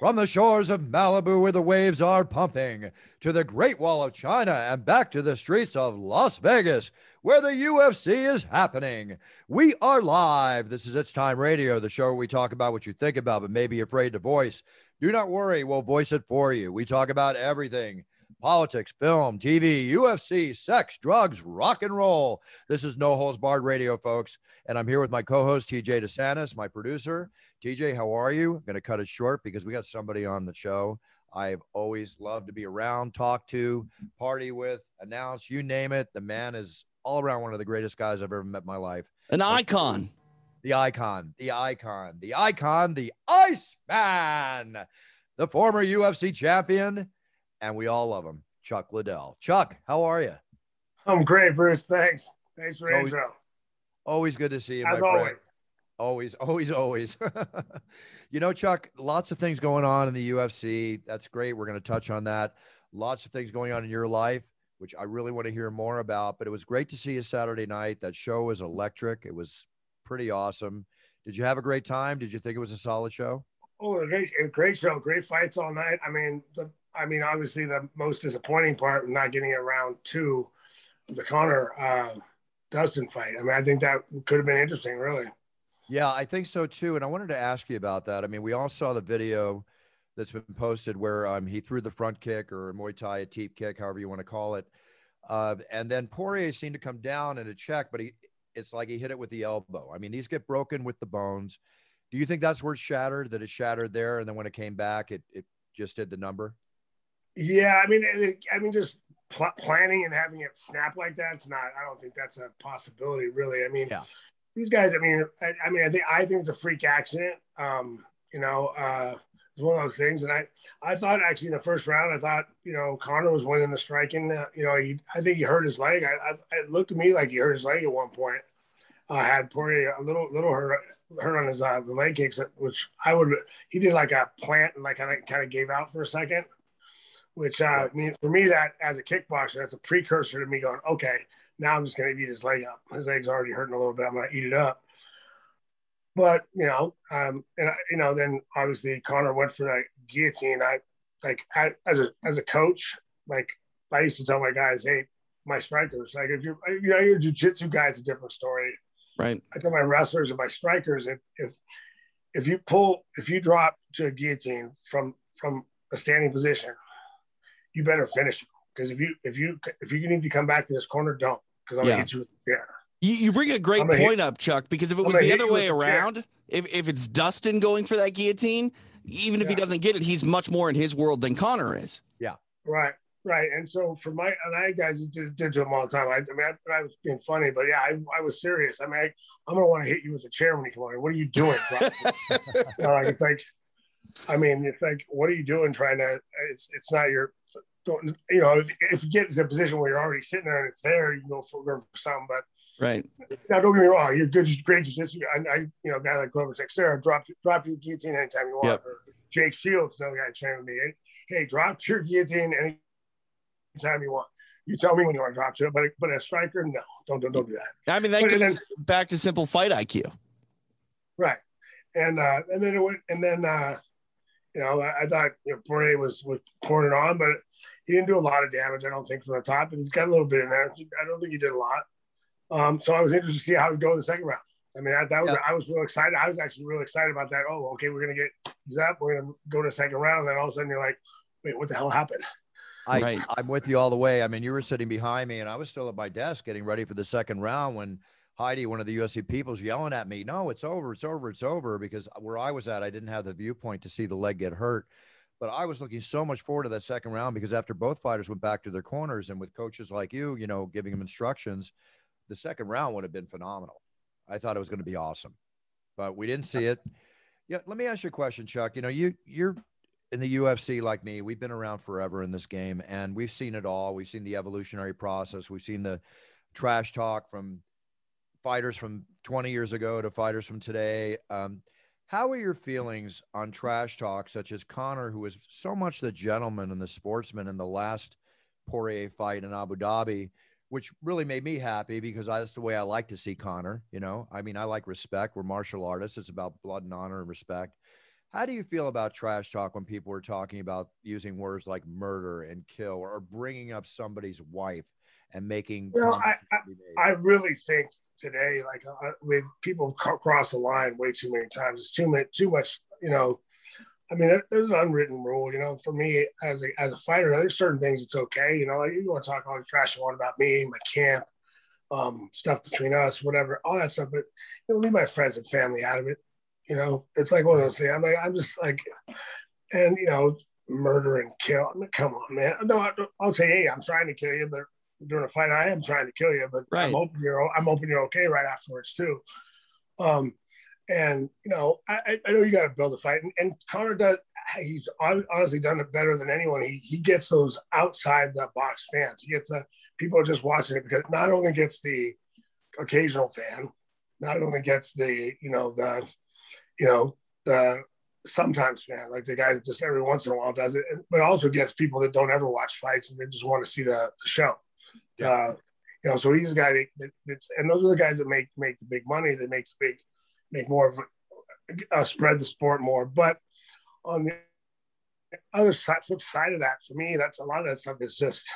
From the shores of Malibu, where the waves are pumping, to the Great Wall of China and back to the streets of Las Vegas, where the UFC is happening. We are live. This is It's Time Radio, the show where we talk about what you think about but may be afraid to voice. Do not worry, we'll voice it for you. We talk about everything politics, film, TV, UFC, sex, drugs, rock and roll. This is No Holds Barred Radio, folks. And I'm here with my co host, TJ DeSantis, my producer. TJ, how are you? I'm going to cut it short because we got somebody on the show I've always loved to be around, talk to, party with, announce, you name it. The man is all around one of the greatest guys I've ever met in my life. An icon. The icon, the icon, the icon, the Iceman, the former UFC champion, and we all love him, Chuck Liddell. Chuck, how are you? I'm great, Bruce. Thanks. Thanks for Always- intro. Always good to see you, my As friend. always. Always, always, always. you know, Chuck, lots of things going on in the UFC. That's great. We're going to touch on that. Lots of things going on in your life, which I really want to hear more about. But it was great to see you Saturday night. That show was electric. It was pretty awesome. Did you have a great time? Did you think it was a solid show? Oh, a great, a great show. Great fights all night. I mean, the, I mean, obviously the most disappointing part of not getting it round two, the Conor uh, Dustin fight. I mean, I think that could have been interesting, really. Yeah, I think so too. And I wanted to ask you about that. I mean, we all saw the video that's been posted where um, he threw the front kick or a Muay Thai, a teep kick, however you want to call it. Uh, and then Poirier seemed to come down in a check, but he it's like he hit it with the elbow. I mean, these get broken with the bones. Do you think that's where it shattered? That it shattered there, and then when it came back, it it just did the number. Yeah, I mean, I mean, just pl- planning and having it snap like that, it's not. I don't think that's a possibility, really. I mean, Yeah. these guys. I mean, I, I mean, I think I think it's a freak accident. Um, you know, uh, it's one of those things. And I, I thought actually in the first round, I thought you know Conor was winning the striking. Uh, you know, he, I think he hurt his leg. I, I, it looked to me like he hurt his leg at one point. Uh, had Poirier a little, little hurt, hurt on his uh, the leg kicks, which I would. He did like a plant and like kind of kind of gave out for a second which uh, I mean, for me, that as a kickboxer, that's a precursor to me going, okay, now I'm just going to eat his leg up. His leg's already hurting a little bit. I'm going to eat it up. But you know, um, and I, you know, then obviously Conor went for that guillotine. I like I, as a as a coach, like I used to tell my guys, hey, my strikers, like if you're you know your jujitsu guy, it's a different story. Right. I tell my wrestlers and my strikers if if if you pull if you drop to a guillotine from from a standing position, you better finish it because if you if you if you need to come back to this corner, don't because I'm Yeah. gonna hit you with the chair. You, you bring a great I'm gonna hit- point up, Chuck, because if it I'm was the other way with the chair. around, if, if it's Dustin going for that guillotine, even if he doesn't get it, he's much more in his world than Conor is. Yeah. Right, right. And so for my and I guys did, did to him all the time. I, I mean, I, I was being funny, but yeah, I, I was serious. I mean, I, I'm gonna want to hit you with a chair when you come over. What are you doing? bro? you know, like it's like, I mean, it's like, what are you doing? Trying to? It's it's not your. Don't you know? If, if you get to a position where you're already sitting there and it's there, you can go for, go for some. But Right. now, don't get me wrong. You're good, great jiu-jitsu. I, I, you know, a guy like Glover Teixeira, drop drop your guillotine anytime you want. Yep. Or Jake Shields, another guy trained with me. Hey, drop your guillotine anytime you want. You tell me when you want to drop to it, but but a striker, no, don't don't, don't do that. I mean, that But goes then- back to simple fight IQ. Right. And uh, and then it went, and then uh, you know, I, I thought you know Poirier was was pouring it on, but he didn't do a lot of damage. I don't think from the top, but he's got a little bit in there. I don't think he did a lot. Um, so I was interested to see how he'd go in the second round. I mean, that, that was Yeah. I was real excited. I was actually really excited about that. Oh, okay, we're gonna get he's up. We're gonna go to the second round, and then all of a sudden you're like, wait, what the hell happened? I, Right. I'm with you all the way. I mean, you were sitting behind me, and I was still at my desk getting ready for the second round when Heidi, one of the UFC people, is yelling at me, "No, it's over! It's over! It's over!" Because where I was at, I didn't have the viewpoint to see the leg get hurt. But I was looking so much forward to that second round because after both fighters went back to their corners and with coaches like you, you know, giving them instructions, the second round would have been phenomenal. I thought it was going to be awesome, but we didn't see it. Yeah, let me ask you a question, Chuck. You know, you you're in the UFC, like me, we've been around forever in this game, and we've seen it all. We've seen the evolutionary process. We've seen the trash talk from fighters from 20 years ago to fighters from today. Um, how are your feelings on trash talk, such as Conor, who was so much the gentleman and the sportsman in the last Poirier fight in Abu Dhabi, which really made me happy because that's the way I like to see Conor. You know, I mean, I like respect. We're martial artists. It's about blood and honor and respect. How do you feel about trash talk when people are talking about using words like murder and kill or bringing up somebody's wife and making? You know, I, I, I, really think today, like uh, with people cross the line way too many times, it's too much, too much, you know, I mean, there, there's an unwritten rule, you know, for me as a, as a fighter, there's certain things it's okay. You know, like you want to talk all the trash you want about me, my camp, um, stuff between us, whatever, all that stuff, but you know, leave my friends and family out of it. You know, it's like one of those things. I'm like, I'm just like, and you know, murder and kill. I mean, come on, man. No, I, will say, hey, I'm trying to kill you, but during a fight, I am trying to kill you. But right. I'm hoping you're, I'm hoping you're okay right afterwards too. Um, and you know, I, I know you got to build a fight, and, and Conor does. He's honestly done it better than anyone. He he gets those outside the box fans. He gets the people are just watching it because not only gets the occasional fan, not only gets the you know the you know, the sometimes fan, like the guy that just every once in a while does it, but also gets people that don't ever watch fights and they just want to see the, the show. Yeah. Uh, you know, so he's a guy that, that's, and those are the guys that make make the big money. That makes big, make more of uh, spread the sport more. But on the other side, flip side of that, for me, that's a lot of that stuff is just,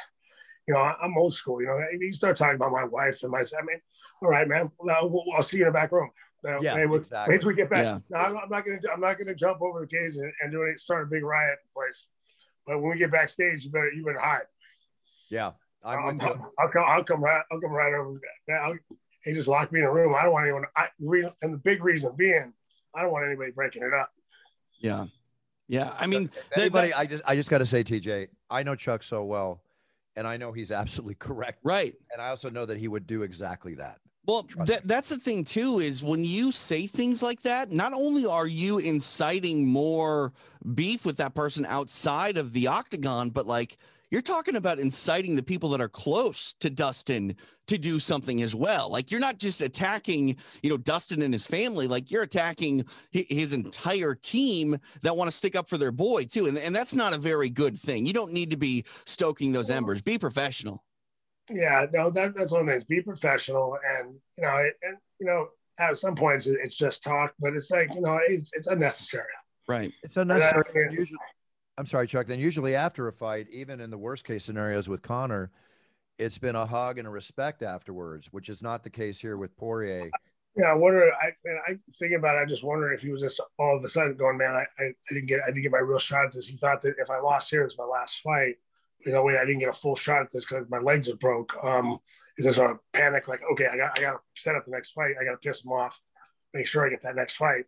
you know, I'm old school. You know, you start talking about my wife and my, I mean, all right, man, I'll, I'll see you in the back room. Now, yeah, hey, exactly. we get back. Yeah. No, I'm, I'm, not gonna I'm not gonna jump over the cage and, and do it. Start a big riot place. But when we get backstage, you better you better hide. Yeah, I'm I'll, I'll, I'll, come. I'll come right. I'll come right over. I'll, he just locked me in a room. I don't want anyone. I re, and the big reason being, I don't want anybody breaking it up. Yeah, yeah. I mean, anybody. That, I just I just got to say, TJ, I know Chuck so well, and I know he's absolutely correct. Right. And I also know that he would do exactly that. Well, that, that's the thing too is when you say things like that, not only are you inciting more beef with that person outside of the octagon, but like you're talking about inciting the people that are close to Dustin to do something as well. Like you're not just attacking, you know, Dustin and his family, like you're attacking his entire team that want to stick up for their boy too. And, and that's not a very good thing. You don't need to be stoking those embers. Be professional yeah, no, that, that's one of the things. Be professional, and you know, it, and you know, at some points it's just talk, but it's like you know, it's it's unnecessary. Right. It's unnecessary. I mean, usually, I'm sorry, Chuck. Then usually after a fight, even in the worst case scenarios with Conor, it's been a hug and a respect afterwards, which is not the case here with Poirier. Yeah, I wonder. I I think about. It, I just wonder if he was just all of a sudden going, man, I, I, I didn't get I didn't get my real shot at this. He thought that if I lost here, it's my last fight you know, wait, I didn't get a full shot at this because my legs are broke. Um, is this sort of panic? Like, okay, I got, I got to set up the next fight. I got to piss him off, make sure I get that next fight.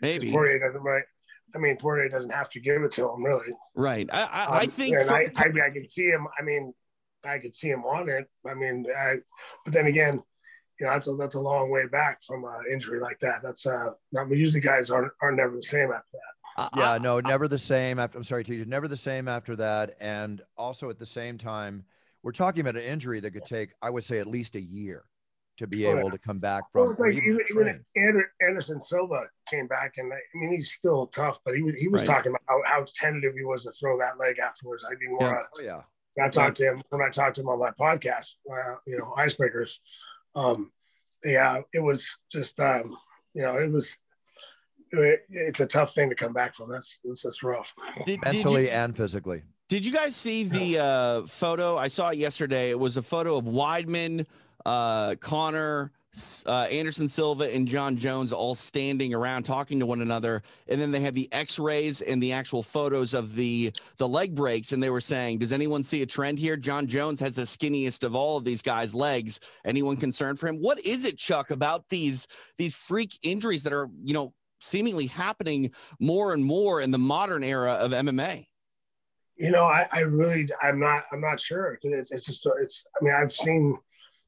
Maybe Poirier doesn't right. I mean, Poirier doesn't have to give it to him, really. Right. I, I, um, I think. And for, I, I, I could see him. I mean, I could see him on it. I mean, I, but then again, you know, that's a, that's a long way back from an injury like that. That's uh, not usually guys are are never the same after that. Uh, yeah, no, never the same. After I'm sorry, teacher, never the same after that. And also at the same time, we're talking about an injury that could take, I would say, at least a year to be able to come back from. Well, like even, even Anderson Silva came back, and I mean he's still tough, but he was he was right. talking about how, how, tentative he was to throw that leg afterwards. I didn't want to. Yeah. Oh, yeah. I talked to him when I talked to him on my podcast, uh, you know, Icebreakers. Um, yeah, it was just, um, you know, it was it's a tough thing to come back from. That's that's, that's rough. Did, Mentally did you, and physically. Did you guys see the uh, photo? I saw it yesterday. It was a photo of Weidman, uh, Conor, uh, Anderson Silva, and Jon Jones all standing around talking to one another, and then they had the X-rays and the actual photos of the the leg breaks, and they were saying, "Does anyone see a trend here? Jon Jones has the skinniest of all of these guys' legs. Anyone concerned for him? What is it, Chuck, about these these freak injuries that are you know seemingly happening more and more in the modern era of MMA? You know, I, I really, I'm not, I'm not sure. It's, it's just, it's, I mean, I've seen,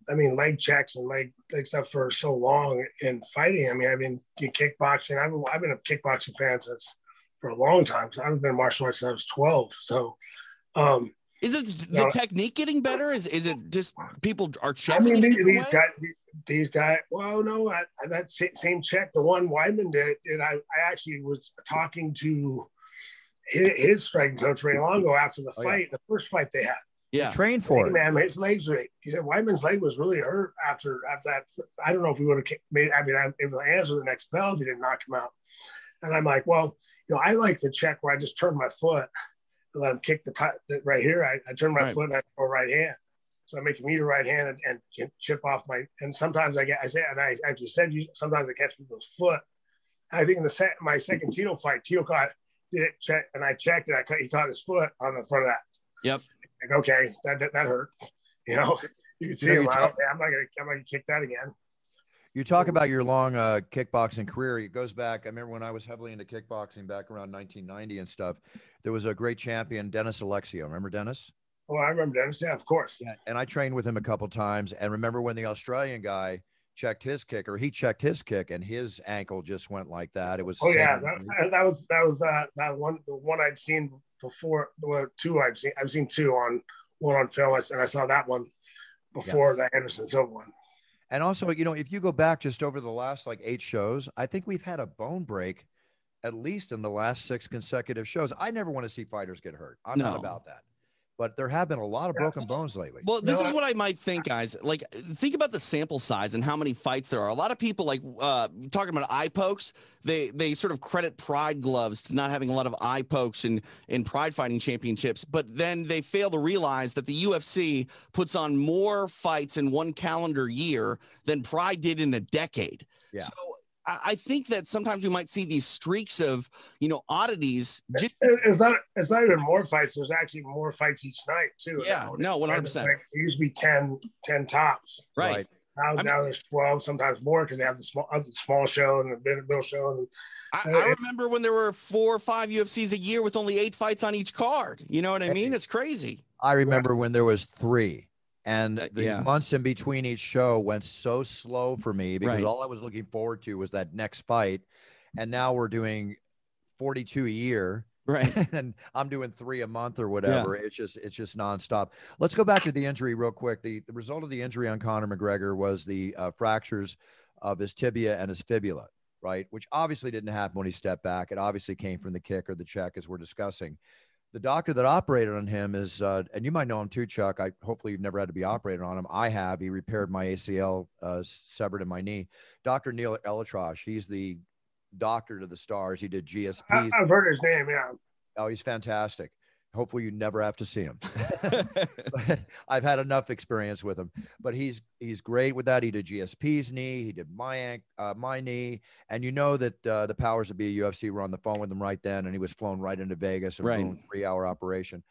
I mean, leg checks and leg, leg stuff for so long in fighting. I mean, I've been in kickboxing. I've been, I've been a kickboxing fan since for a long time. So I've been martial arts since I was 12. So, um, is it the no, technique getting better? Is is it just people are checking? I mean, these, these guys, these guys. Well, no, I, that same check, the one Weidman did, and I, I actually was talking to his, his striking coach Ray Longo after the fight, oh, yeah. the first fight they had. Yeah, trained for hey, it. Man, his legs were. He said Weidman's leg was really hurt after after that. I don't know if we would have made. I mean, I able to answer the next bell if he didn't knock him out. And I'm like, well, you know, I like the check where I just turn my foot and let him kick the t- right here. I, I turn my right. foot and I go right hand. So I make him eat a right hand and, and, chip off my. And sometimes I get, I say, and I actually said, you sometimes I catch people's foot. I think in the set, my second Tito fight, Tito caught did it check, and I checked it. I caught, he caught his foot on the front of that. Yep. Like, okay, that, that, that hurt. You know, you can see him. I am not gonna, I'm not gonna kick that again. You talk about your long uh, kickboxing career. It goes back. I remember when I was heavily into kickboxing back around 1990 and stuff. There was a great champion, Dennis Alexio. Remember Dennis? Oh, I remember Dennis. Yeah, of course. Yeah, and I trained with him a couple times. And remember when the Australian guy checked his kick, or he checked his kick, and his ankle just went like that. It was. Oh yeah, that, that, was that was that that one the one I'd seen before. Well, two I've seen. I've seen two on one on film, and I saw that one before yeah. the Anderson Silva one. And also, you know, if you go back just over the last like eight shows, I think we've had a bone break at least in the last six consecutive shows. I never want to see fighters get hurt. I'm no. not about that but there have been a lot of broken bones lately. Well, this is what I might think, guys. Like, think about the sample size and how many fights there are. A lot of people, like uh, talking about eye pokes, they they sort of credit Pride gloves to not having a lot of eye pokes in in Pride fighting championships, but then they fail to realize that the UFC puts on more fights in one calendar year than Pride did in a decade. Yeah. So I think that sometimes we might see these streaks of, you know, oddities. Just- it's not. It's not even more fights. There's actually more fights each night too. Yeah. No. One hundred percent. It used to be 10, 10 tops. Right. Now, I mean, now there's twelve, sometimes more, because they have the small, the small show and the middle show. And, I, uh, I, remember when there were four or five UFCs a year with only eight fights on each card. You know what I mean? It's crazy. I remember when there was three and uh, the yeah. months in between each show went so slow for me because right. all I was looking forward to was that next fight. And now we're doing 42 a year. Right. and I'm doing three a month or whatever. Yeah. It's just, it's just nonstop. Let's go back to the injury real quick. The, the result of the injury on Conor McGregor was the uh, fractures of his tibia and his fibula, right? Which obviously didn't happen when he stepped back. It obviously came from the kick or the check, as we're discussing the doctor that operated on him is, uh, and you might know him too, Chuck. I hopefully you've never had to be operated on him. I have. He repaired my ACL, uh, severed in my knee. Dr. Neil ElAttrache. He's the doctor to the stars. He did GSP. I've heard his name. Yeah. Oh, he's fantastic. Hopefully, you never have to see him. I've had enough experience with him, but he's he's great with that. He did GSP's knee, he did my uh, my knee, and you know that uh, the powers of be UFC were on the phone with him right then, and he was flown right into Vegas, a right. three hour operation.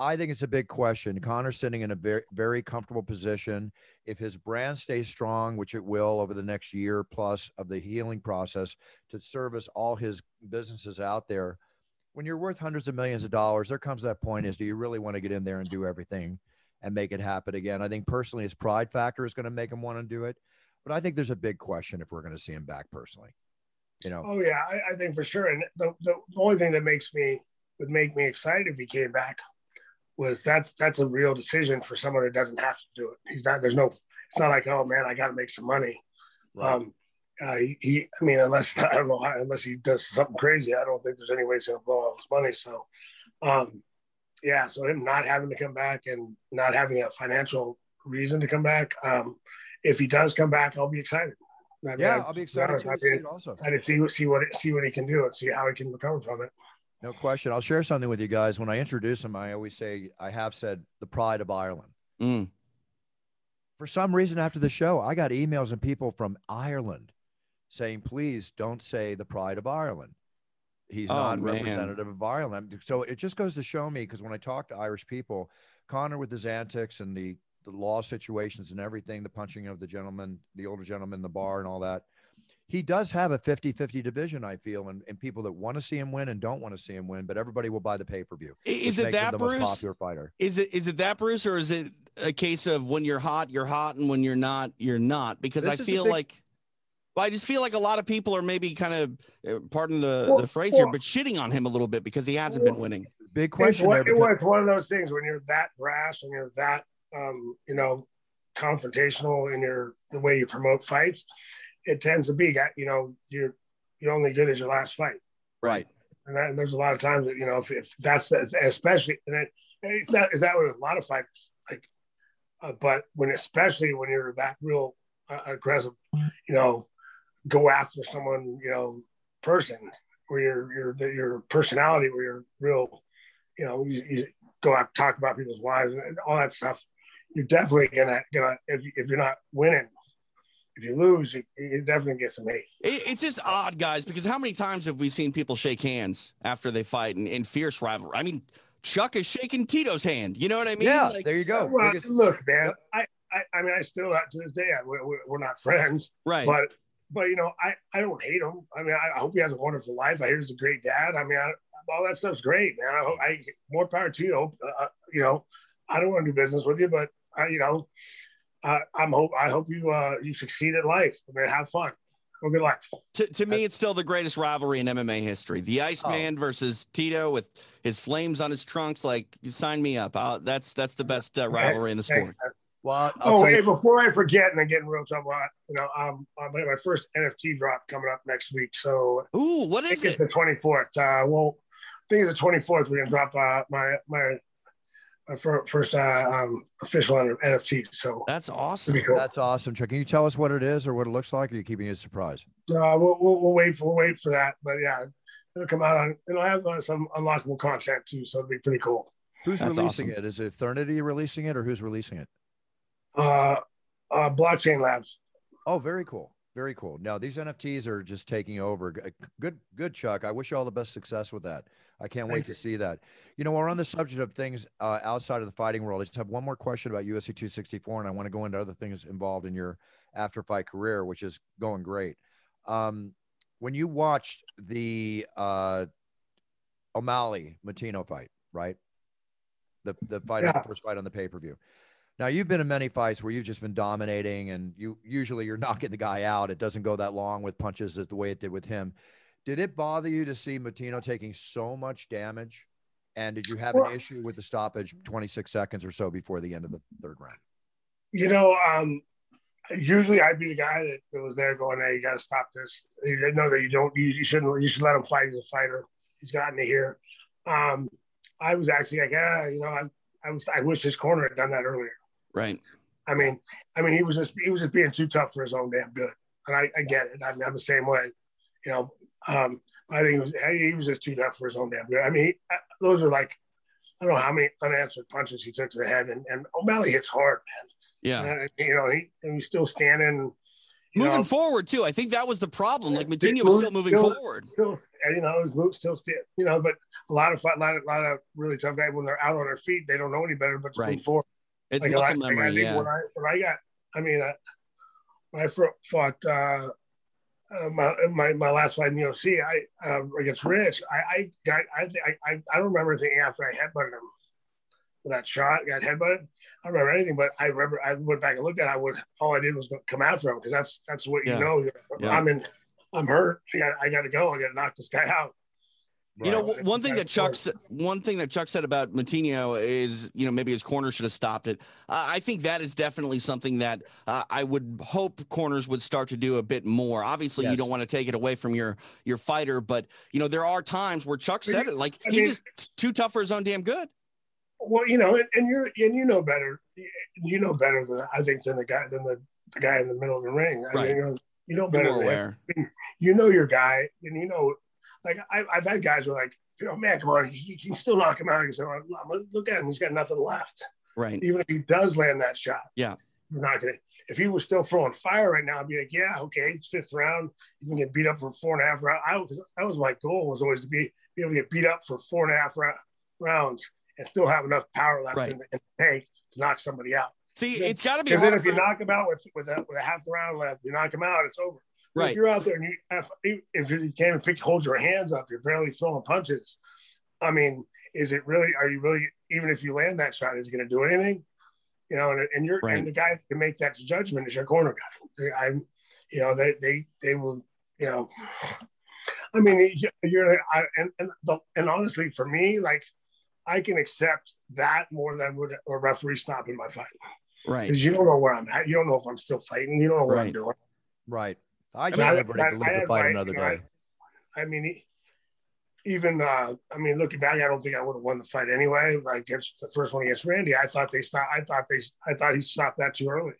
I think it's a big question. Conor's sitting in a very very comfortable position. If his brand stays strong, which it will over the next year plus of the healing process to service all his businesses out there when you're worth hundreds of millions of dollars, there comes that point is do you really want to get in there and do everything and make it happen again? I think personally his pride factor is going to make him want to do it. But I think there's a big question if we're going to see him back personally. You know. Oh yeah, I, I think for sure. And the, the only thing that makes me would make me excited if he came back was that's that's a real decision for someone that doesn't have to do it. He's not there's no it's not like, oh man, I gotta make some money. Right. Um, uh, he, he, I mean, unless I don't know, unless he does something crazy, I don't think there's any way he's going to blow all his money. So, um, yeah, so him not having to come back and not having a financial reason to come back. Um, if he does come back, I'll be excited. I mean, yeah, I'll be excited to see also. Excited to see, see what see what he can do and see how he can recover from it. No question. I'll share something with you guys. When I introduce him, I always say I have said the pride of Ireland. Mm. For some reason, after the show, I got emails and people from Ireland saying, please don't say the pride of Ireland. He's oh, not man. representative of Ireland. So it just goes to show me because when I talk to Irish people, Conor with his antics and the, the law situations and everything, the punching of the gentleman, the older gentleman in the bar and all that, he does have a 50 50 division, I feel, and, and people that want to see him win and don't want to see him win, but everybody will buy the pay per view. Is it that Bruce? popular fighter. Is it is it that Bruce, or is it a case of when you're hot, you're hot, and when you're not, you're not? Because this I feel big, like But I just feel like a lot of people are maybe kind of, uh, pardon the, Well, the phrase here, but shitting on him a little bit because he hasn't been winning. Big question one, there. it because- was one of those things when you're that brash and you're that um, you know confrontational in your the way you promote fights. It tends to be that you know you're you're only good as your last fight, Right. and, that, and there's a lot of times that you know if, if that's especially and it, and it's that is that with a lot of fighters like, uh, but when especially when you're that real uh, aggressive, you know, go after someone you know person where your your your personality where you're real you know, you, you go out talk about people's wives and all that stuff. You're definitely gonna gonna if, if you're not winning, if you lose, you, you definitely get some hate. It, it's just odd, guys, because how many times have we seen people shake hands after they fight in, in fierce rivalry? I mean, Chuck is shaking Tito's hand. You know what I mean? yeah, Like, there you go. Well, Biggest- look, man, I, I I mean, I still to this day, I, we're, we're not friends, right. but but you know, I I don't hate him. I mean, I, I hope he has a wonderful life. I hear he's a great dad. I mean, I, all that stuff's great, man. I hope I more power to you. Uh, you know, I don't want to do business with you, but I, you know, uh, I'm hope I hope you uh you succeed at life. I mean, have fun. Well, good luck. to, to me, it's still the greatest rivalry in MMA history. The Iceman Oh. versus Tito with his flames on his trunks. Like, you sign me up. I'll, that's that's the best uh, rivalry in the sport. Well, I'll Oh, tell hey, you, before I forget and I get in real trouble, I, you know, um, I'm my first NFT drop coming up next week. So Ooh, what is I is think it's it? the 24th. Uh, well, I think it's the 24th. We're gonna drop uh, my my my first uh, um, official NFT. So That's awesome. cool. that's awesome. Chuck, can you tell us what it is or what it looks like? Or are you keeping it a surprise? Uh, we'll, we'll, we'll wait for we'll wait for that. But yeah, it'll come out on. It'll have uh, some unlockable content too, so it'll be pretty cool. Who's That's releasing awesome. it? Is it Eternity releasing it or who's releasing it? Uh, uh, blockchain labs. Oh, very cool. Very cool. Now these NFTs are just taking over. Good, good, Chuck. I wish you all the best success with that. I can't wait Thank to see that. You know, we're on the subject of things uh, outside of the fighting world. I just have one more question about UFC 264, and I want to go into other things involved in your after fight career, which is going great. Um, when you watched the uh, O'Malley Moutinho fight, right? The the fight, Yeah. the first fight on the pay per view. Now you've been in many fights where you've just been dominating, and you usually you're knocking the guy out. It doesn't go that long with punches the way it did with him. Did it bother you to see Moutinho taking so much damage? And did you have Well- an issue with the stoppage 26 seconds or so before the end of the third round? You know, um, usually I'd be the guy that, that was there going, "Hey, you got to stop this. You didn't know that you don't. You, you shouldn't. You should let him fight. He's a fighter. He's gotten to here." Um, I was actually like, "Yeah, you know, I, I was. I wish his corner had done that earlier." Right. I mean, I mean, he was just he was just being too tough for his own damn good, and I, I get it. I mean, I'm the same way. You know, um, I think he was he was just too tough for his own damn good. I mean, he, those are like I don't know how many unanswered punches he took to the head, and, and O'Malley hits hard, Yeah. man. And, you know, he and he's still standing. Moving know, forward too. I think that was the problem. Like Yeah, Moutinho was still moving- still- forward. still, you know, his moves still still, you know, but a lot of a lot of, lot of really tough guys when they're out on their feet, they don't know any better but to Right. move forward. It's Like, I- muscle I memory. think Yeah. When I, when I got, I mean, I, when I fought uh, uh, my, my my last fight in the UFC, I uh, against Rich, I I got I I I don't remember anything after I headbutted him with that shot, got headbutted. I don't remember anything, but I remember I went back and looked at. it. I would all I did was come after him because that's that's what Yeah. you know. Yeah. I'm in. I'm hurt. I got I got to go. I got to knock this guy out. You know, Right. one thing that Chuck said, one thing that Chuck said about Moutinho is, you know, maybe his corner should have stopped it. Uh, I think that is definitely something that uh, I would hope corners would start to do a bit more. Obviously, you don't want to take it away from your your fighter, but you know, there are times where Chuck said it, like I he's mean- just too tough for his own damn good. Well, you know, and, and you're and you know better. You know better than I think than the guy than the, the guy in the middle of the ring. I Right. mean, you know, you know better. than aware. you know your guy, and you know, like I, I've had guys who are like, you know, man, come on, he can still knock him out. He said, "Look- at him, he's got nothing left. Right. Even if he does land that shot, Yeah. you're not gonna. If he was still throwing fire right now, I'd be like, yeah, okay, it's fifth round. You can get beat up for four and a half rounds. I was that was my goal was always to be be able to get beat up for four and a half rou- rounds and still have enough power left Right. in, the, in the tank to knock somebody out. See, it's got to be Because then if you knock him out with with a, with a half round left, you knock him out, it's over. Right. If you're out there and you if, if you can't even pick, hold your hands up, you're barely throwing punches. I mean, is it really? Are you really? Even if you land that shot, is it going to do anything? You know, and, and you're Right. and the guy that can make that judgment is your corner guy. I'm you know, they they they will, you know, I mean, you're I, and and the, and honestly, for me, like I can accept that more than would a referee stopping my fight. Right. Because you don't know where I'm at. You don't know if I'm still fighting. You don't know what right. I'm doing. Right. I just I mean, everybody to live to fight another day. I, I mean, even uh, I mean, looking back, I don't think I would have won the fight anyway. Like against the first one against Randy, I thought they stopped. I thought they, I thought he stopped that too early,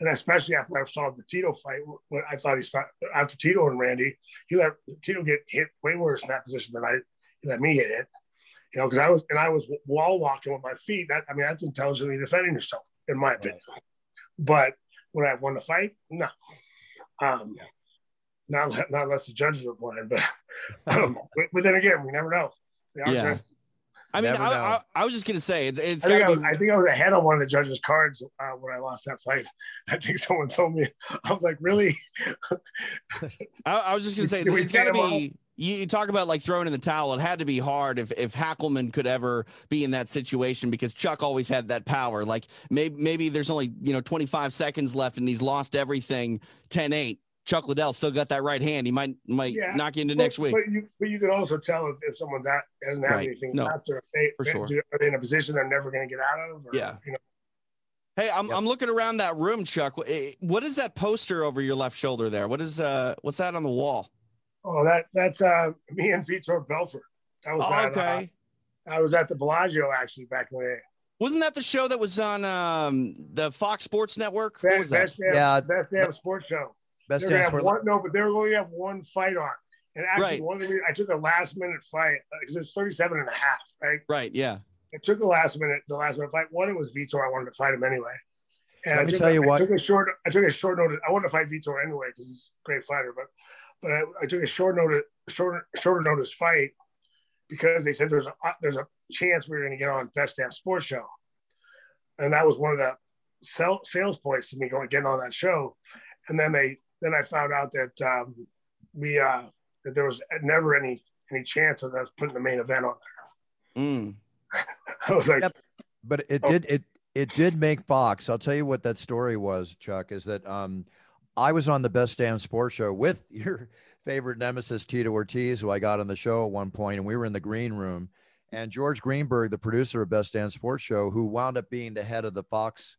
and especially after I saw the Tito fight, when I thought he stopped after Tito and Randy, he let Tito get hit way worse in that position than I he let me hit it. You know, because I was and I was wall walking with my feet. That I mean, that's intelligently defending yourself, in my opinion. Right. But when I won the fight, no. Um, not not unless the judges are blind, but I don't know. But, but then again, we never know. Yeah. I mean, I, I, I, was just gonna say it's. it's I, think I, was, I, think I was ahead on one of the judges' cards uh, when I lost that fight. I think someone told me. I was like, really? I, was just gonna say it's, it's got to be. You, you, talk about like throwing in the towel. It had to be hard if if Hackleman could ever be in that situation because Chuck always had that power. Like maybe maybe there's only you know 25 seconds left and he's lost everything 10-8 Chuck Liddell still got that right hand. He might might yeah, knock you into but, next week. But you but you can also tell if, if someone's that doesn't have right. anything no, after they, for sure. are they in a position they're never going to get out of. Or, yeah. You know. Hey, I'm, yep. I'm looking around that room, Chuck. Eh, what is that poster over your left shoulder there? What is uh what's that on the wall? Oh, that that's uh me and Vitor Belfort. That was oh, at, okay. Uh, I was at the Bellagio actually back in the day. Wasn't that the show that was on um the Fox Sports Network? Best, what was that? Best damn, yeah, best damn sports show. Best dance for one, no, but they're going to have one fight on. And actually, right. one of the I took a last minute fight because uh, it's 37 and a half, right? Right, yeah. I took the last minute, the last minute fight. One, it was Vitor. I wanted to fight him anyway. And Let I me tell a, you what. I took a short. I took a short notice. I wanted to fight Vitor anyway because he's a great fighter. But but I, I, took a short notice, short shorter notice fight because they said there's a there's a chance we are going to get on Best Damn Sports Show, and that was one of the sell, sales points to me going getting on that show. And then they then I found out that um, we uh, that there was never any any chance of us putting the main event on there. Mm. I was like, yep. but it oh. did it it did make Fox. I'll tell you what that story was, Chuck. Is that um, I was on the Best Damn Sports Show with your favorite nemesis Tito Ortiz, who I got on the show at one point, and we were in the green room. And George Greenberg, the producer of Best Damn Sports Show, who wound up being the head of the Fox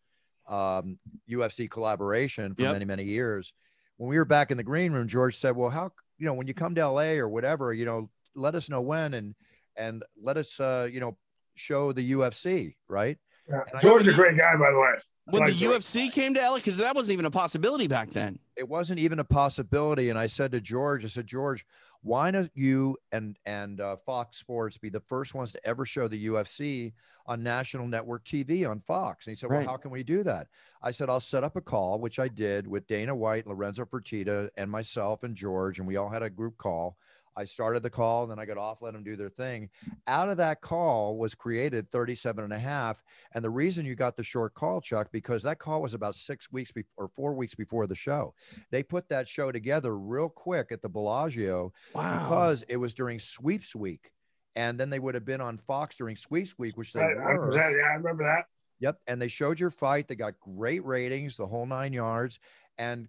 um, UFC collaboration for yep. many many years, when we were back in the green room, George said, "Well, how you know when you come to LA or whatever, you know, let us know when and and let us uh, you know show the UFC, right?" Yeah. George is a great guy, by the way. When the. UFC came to LA, because that wasn't even a possibility back then. It wasn't even a possibility, and I said to George, I said, George, why don't you and and uh, Fox Sports be the first ones to ever show the UFC on national network TV on Fox? And he said, Well, how can we do that? I said, I'll set up a call, which I did with Dana White, Lorenzo Fertitta, and myself and George, and we all had a group call. I started the call and then I got off, let them do their thing. Out of that call was created 37 and a half. And the reason you got the short call, Chuck, because that call was about six weeks before or four weeks before the show. They put that show together real quick at the Bellagio wow. because it was during sweeps week. And then they would have been on Fox during sweeps week, which they I, were. I, yeah, I remember that. Yep. And they showed your fight. They got great ratings, the whole nine yards. And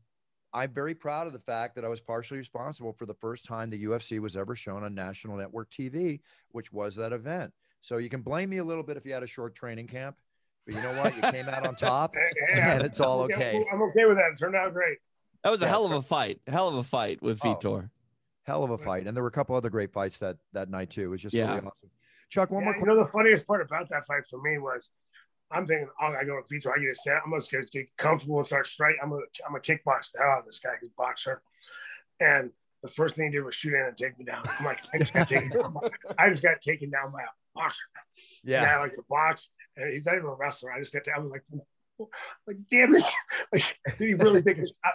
I'm very proud of the fact that I was partially responsible for the first time the UFC was ever shown on national network TV, which was that event. So you can blame me a little bit if you had a short training camp, but you know what? You came out on top, and it's all okay. I'm okay with that. It turned out great. That was a hell of a fight. Hell of a fight with oh, Vitor. hell of a fight, and there were a couple other great fights that that night too. It was just yeah. really awesome. Chuck, one yeah, more. You know, the funniest part about that fight for me was I'm thinking, oh, I go to Vitor, I get a set. I'm just gonna get comfortable and start straight. I'm gonna I'm gonna kickbox the hell out of this guy who's boxer. And the first thing he did was shoot in and take me down. I'm like, I just got taken down. I just got taken down by a boxer. Yeah, I like the box, and he's not even a wrestler. I just got. To, I was like, like damn it! Like, did he really think? I,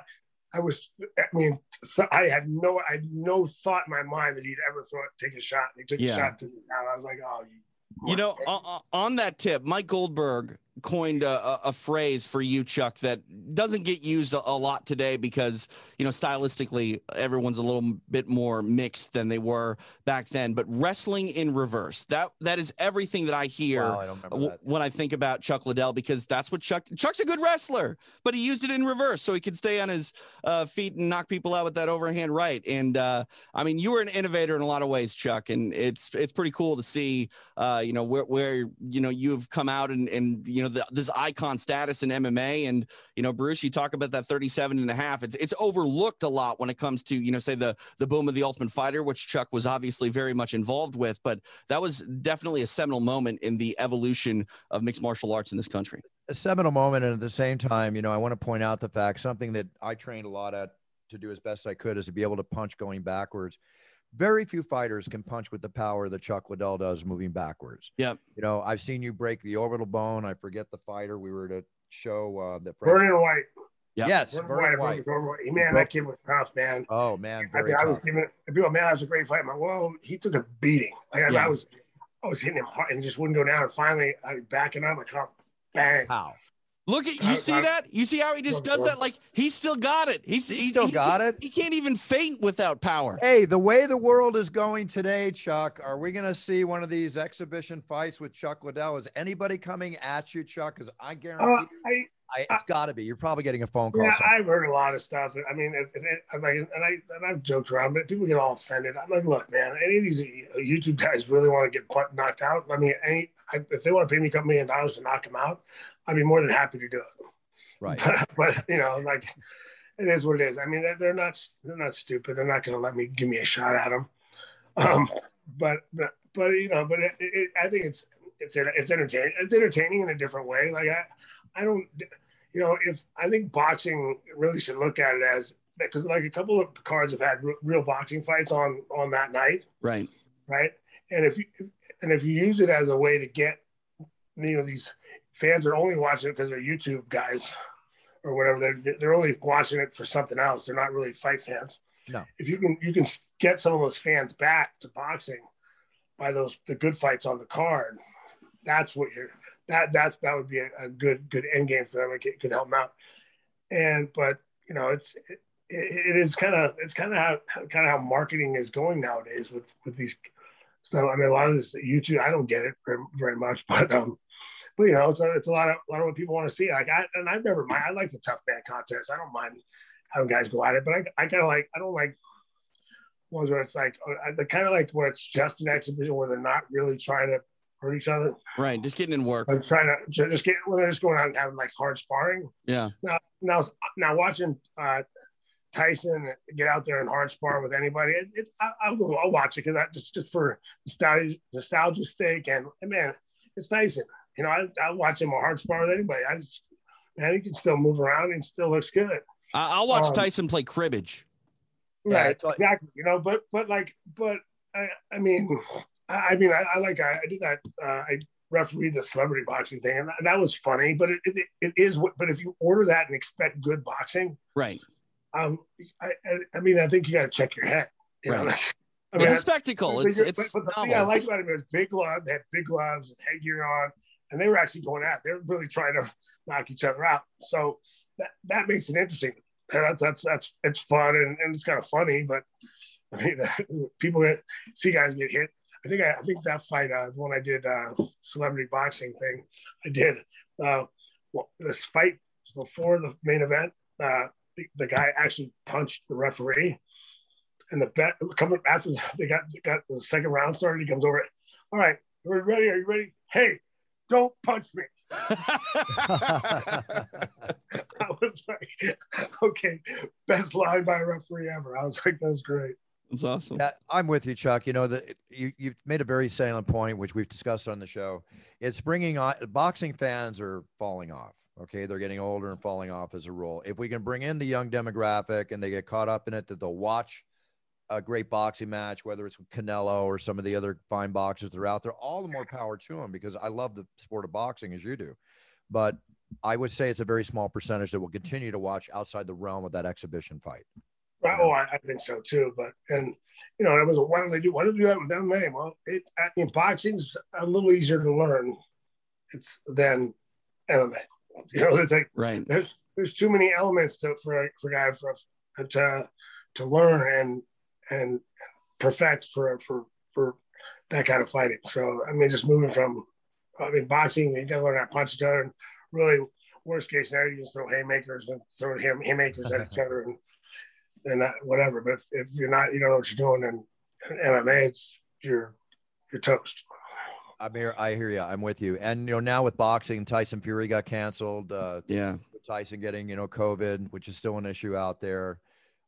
I was. I mean, so I had no. I had no thought in my mind that he'd ever throw it, take a shot. And he took yeah. a shot to me down. I was like, oh, you you know, on, on, that tip, Mike Goldberg coined a, a, phrase for you, Chuck, that doesn't get used a, a, lot today because you know stylistically everyone's a little bit more mixed than they were back then. But wrestling in reverse that that is everything that I hear wow, I w- when I think about Chuck Liddell because that's what Chuck Chuck's a good wrestler, but he used it in reverse so he could stay on his uh, feet and knock people out with that overhand right. And uh, I mean, you were an innovator in a lot of ways, Chuck, and it's it's pretty cool to see uh, you know where where you know you've come out and and you know the, this icon status in MMA. And, you know, Bruce, you talk about that 37 and a half. It's, it's overlooked a lot when it comes to, you know, say the, the boom of the ultimate fighter, which Chuck was obviously very much involved with, but that was definitely a seminal moment in the evolution of mixed martial arts in this country. A seminal moment. And at the same time, you know, I want to point out the fact, something that I trained a lot at to do as best I could is to be able to punch going backwards very few fighters can punch with the power that Chuck Liddell does moving backwards. Yeah. You know, I've seen you break the orbital bone. I forget the fighter. We were to show uh, that Vernon White. Yep. Yes, Vernon, White. Vernon White. Man, that kid was tough, man. Oh man, very I, mean, I was giving people, man, that was a great fight. I'm like, well, he took a beating. Like yeah. I, I was, I was hitting him hard and just wouldn't go down. And finally, I backing up. I come, bang. How? Look at you see that? You see how he just does that? Like he still got it. He's he, still he, got it. He can't even faint without power. Hey, the way the world is going today, Chuck, are we going to see one of these exhibition fights with Chuck Liddell? Is anybody coming at you, Chuck? Because I guarantee uh, I, I, it's got to be. You're probably getting a phone call. Yeah, I've heard a lot of stuff. I mean, if, if, if, like, and I and I've joked around, but people get all offended. I'm like, look, man, any of these YouTube guys really want to get knocked out. I mean, any I, if they want to pay me a couple million dollars to knock them out, I'd be more than happy to do it. Right. But, but, you know, like it is what it is. I mean, they're, they're not they're not stupid. They're not going to let me give me a shot at them. Um, but, but but you know, but it, it, I think it's it's it's entertaining. It's entertaining in a different way. Like I I don't you know if I think boxing really should look at it as because like a couple of cards have had real boxing fights on on that night. Right. Right. And if you and if you use it as a way to get you know these fans are only watching it because they're YouTube guys or whatever. They're they're only watching it for something else. They're not really fight fans. No. If you can you can get some of those fans back to boxing by those the good fights on the card, that's what you're that that that would be a, a good good end game for them. It could help them out. And but you know it's it, it is kind of it's kind of how kind of how marketing is going nowadays with with these stuff. I mean, a lot of this YouTube, I don't get it very, very much, but um, but you know, it's a, it's a lot of a lot of what people want to see. Like I and I've never mind. I like the tough man contest. I don't mind having guys go at it, but I I kind of like I don't like ones where it's like uh, the kind of like where it's just an exhibition where they're not really trying to hurt each other. Right, just getting in work. I'm trying to just get well, they're just going out and having like hard sparring. Yeah. Now now now watching uh, Tyson get out there and hard spar with anybody, it, it's I, will go I'll watch it because that just just for nostalgia nostalgia sake and, and man, it's Tyson. You know, I, I watch him a hard spar with anybody. I just, man, he can still move around and still looks good. I'll watch um, Tyson play cribbage. Right, yeah, exactly. You know, but but like, but I, I mean, I, I mean, I, I, like I, I did that. Uh, I refereed the celebrity boxing thing, and that was funny. But it, it, it is what. But if you order that and expect good boxing, right? Um, I I, mean, I think you got to check your head. You right. know, I mean, it's a spectacle. It's it's. But, but the thing I like about it is big gloves. They had big gloves and headgear on and they were actually going at. They were really trying to knock each other out. So that that makes it interesting. That's that's that's it's fun and, and it's kind of funny, but I mean, people get, see guys get hit. I think I, I think that fight, uh, when I did uh, celebrity boxing thing, I did uh, well, this fight before the main event. Uh, the, the guy actually punched the referee, and the bet coming after they got got the second round started. He comes over. All right, are you ready? Are you ready? Hey, don't punch me. I was like, okay, best line by a referee ever. I was like, that's great. That's awesome. Yeah, I'm with you, Chuck. You know that you you've made a very salient point, which we've discussed on the show. It's bringing on boxing fans are falling off. Okay, they're getting older and falling off as a rule. If we can bring in the young demographic and they get caught up in it, that they'll watch a great boxing match, whether it's Canelo or some of the other fine boxers that are out there, all the more power to them because I love the sport of boxing as you do. But I would say it's a very small percentage that will continue to watch outside the realm of that exhibition fight. Right. Oh, I, I, think so too. But and you know, it was why don't they do why don't they do that with MMA? Well, it I mean boxing's a little easier to learn. It's than MMA. You know, it's like right. There's there's too many elements to for for guys for uh, to to learn and and perfect for for for that kind of fighting. So I mean, just moving from I mean boxing, you gotta learn how to punch each other, and really worst case scenario, you just throw haymakers and throw haymakers at each other and and that, whatever. But if, if you're not, you don't know what you're doing, and MMA, it's you're you're toast. I'm here. I hear you. I'm with you. And you know, now with boxing, Tyson Fury got canceled. Uh, yeah, Tyson getting you know COVID, which is still an issue out there.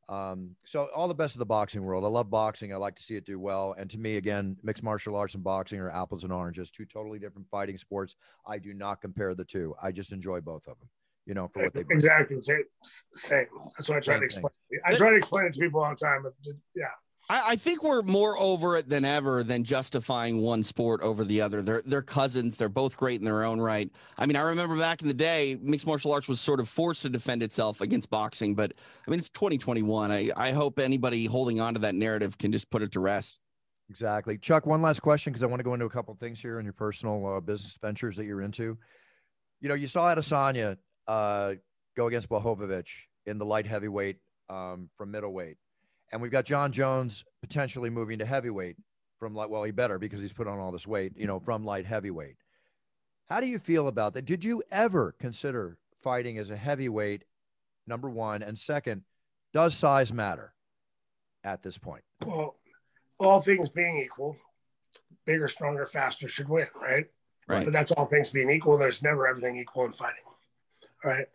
Um, so all the best of the boxing world. I love boxing. I like to see it do well. And to me, again, mixed martial arts and boxing are apples and oranges, two totally different fighting sports. I do not compare the two. I just enjoy both of them. You know, for what they bring. exactly same. same. That's what I try same to explain. Thing. I try to explain it to people all the time, but yeah. I, I, think we're more over it than ever than justifying one sport over the other. They're they're cousins. They're both great in their own right. I mean, I remember back in the day, mixed martial arts was sort of forced to defend itself against boxing. But I mean, it's 2021. I, I hope anybody holding on to that narrative can just put it to rest. Exactly, Chuck. One last question because I want to go into a couple things here in your personal uh, business ventures that you're into. You know, you saw Adesanya uh, go against Blachowicz in the light heavyweight um, from middleweight and we've got Jon Jones potentially moving to heavyweight from light. Well, he better because he's put on all this weight, you know, from light heavyweight. How do you feel about that? Did you ever consider fighting as a heavyweight? Number one, and second, does size matter at this point? Well, all things being equal, bigger, stronger, faster should win, right? Right. But that's all things being equal. There's never everything equal in fighting. All right.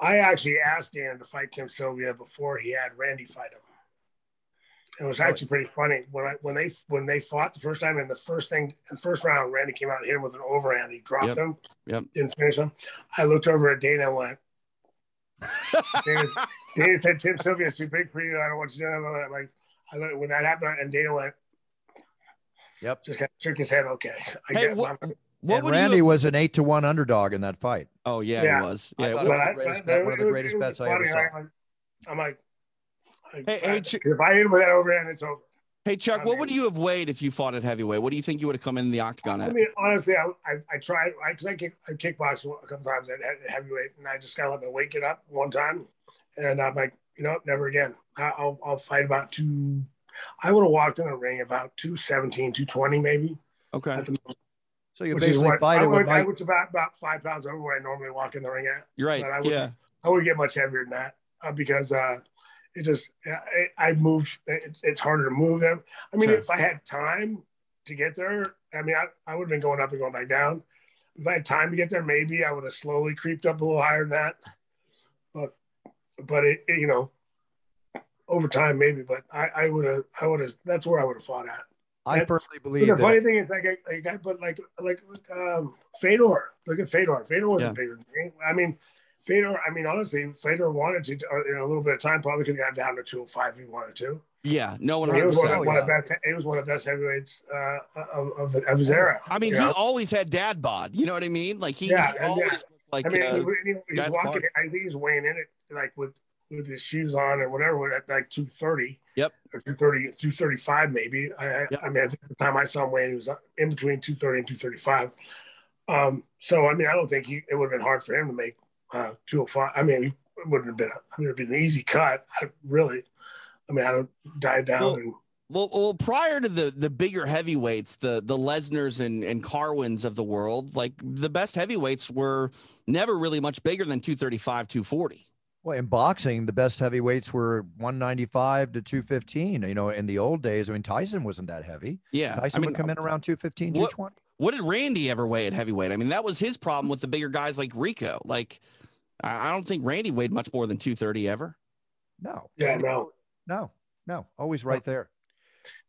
I actually asked Dan to fight Tim Sylvia before he had Randy fight him. It was actually pretty funny when I when they when they fought the first time and the first thing in the first round, Randy came out and hit him with an overhand. He dropped yep. him, yep. didn't finish him. I looked over at Dana and went, Dana, Dana said, Tim Sylvia's too big for you. I don't want you to know that. Like, I looked, when that happened, and Dana went, Yep. Just kind of shook his head. Okay. I hey, what, what Randy have... was an eight to one underdog in that fight. Oh yeah, yeah. he was. Yeah, I was the greatest bet, one of the greatest bets I ever saw. I'm like, Hey, hey, Ch- if I hit with that overhand, it's over. Hey Chuck, I what mean, would you have weighed if you fought at heavyweight? What do you think you would have come in the octagon at? I mean, honestly, I, I, I tried because I, I, kick I kickboxed a couple times at, heavyweight, and I just kind of let my weight get up one time, and I'm like, you know, never again. I, will I'll fight about two. I would have walked in the ring about 217, 220 maybe. Okay. So you basically what, fight I it would, with I was about about five pounds over where I normally walk in the ring at. You're right. I would, yeah. I would get much heavier than that uh, because uh, it just I, I moved. It's, it's harder to move them. I mean, sure. if I had time to get there, I mean, I, I would have been going up and going back down. If I had time to get there, maybe I would have slowly creeped up a little higher than that. But but it, it you know over time maybe. But I, I would have I would have that's where I would have fought at. I and, firmly believe. The funny thing is, like, I, like, but like, like, um, Fedor. Look at Fedor. Fedor wasn't yeah. bigger than me. I mean, Fedor, I mean, honestly, Fedor wanted to, uh, in a little bit of time, probably could have got down to 205 if he wanted to. Yeah, no one. Was one, of best. He was one of the best heavyweights uh, of, of, the, of his era. I mean, he know? always had dad bod. You know what I mean? Like he, yeah, he always yeah. like. I mean, uh, he, he, he's walking. I think he's weighing in it like with with his shoes on or whatever at like 230. Yep. Or 230, 235 maybe. I, yep. I mean, at the time I saw him weighing, he was in between 230 and 235. Um, so I mean, I don't think he, it would have been hard for him to make uh, 205. I mean, it wouldn't have been, I mean, it'd been an easy cut. I really, I mean, I don't dive down well, and. Well, well, prior to the the bigger heavyweights, the the Lesners and and Carwins of the world, like the best heavyweights were never really much bigger than 235, 240. Well, in boxing, the best heavyweights were 195 to 215. You know, in the old days, I mean, Tyson wasn't that heavy. Yeah. Tyson I mean, would come in around 215, 220. What did Randy ever weigh at heavyweight? I mean, that was his problem with the bigger guys like Rico. Like, I don't think Randy weighed much more than 230 ever. No. Yeah, no. No, no. Always right there.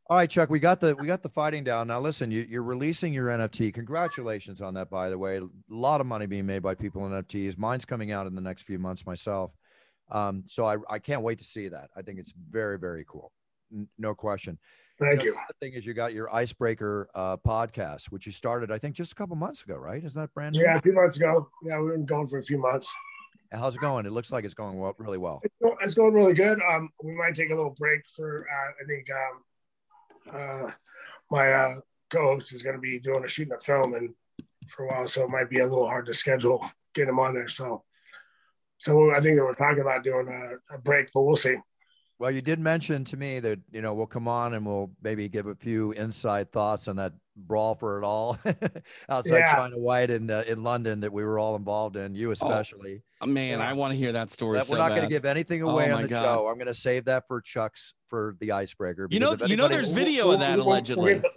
All right, Chuck, we got the we got the fighting down. Now listen, you, you're releasing your NFT. Congratulations on that, by the way. A lot of money being made by people in NFTs. Mine's coming out in the next few months myself. Um, so I, I can't wait to see that. I think it's very, very cool. N- no question. Thank you. Know, you. The thing is, you got your Icebreaker uh, podcast, which you started, I think, just a couple months ago, right? Isn't that brand new? Yeah, a few months ago. Yeah, we've been going for a few months. How's it going? It looks like it's going well, really well. It's going really good. Um, we might take a little break for. Uh, I think um, uh, my uh, co-host is going to be doing a shooting a film and for a while, so it might be a little hard to schedule get him on there. So, so I think they were talking about doing a, a break, but we'll see. Well, you did mention to me that you know we'll come on and we'll maybe give a few inside thoughts on that brawl for it all outside Yeah. China White in uh, in London that we were all involved in. You especially. Oh, man, Yeah. I want to hear that story. But so we're not going to give anything Oh away my on the God. show. I'm going to save that for Chuck's for the icebreaker. You know- because if you know there's video of that, allegedly.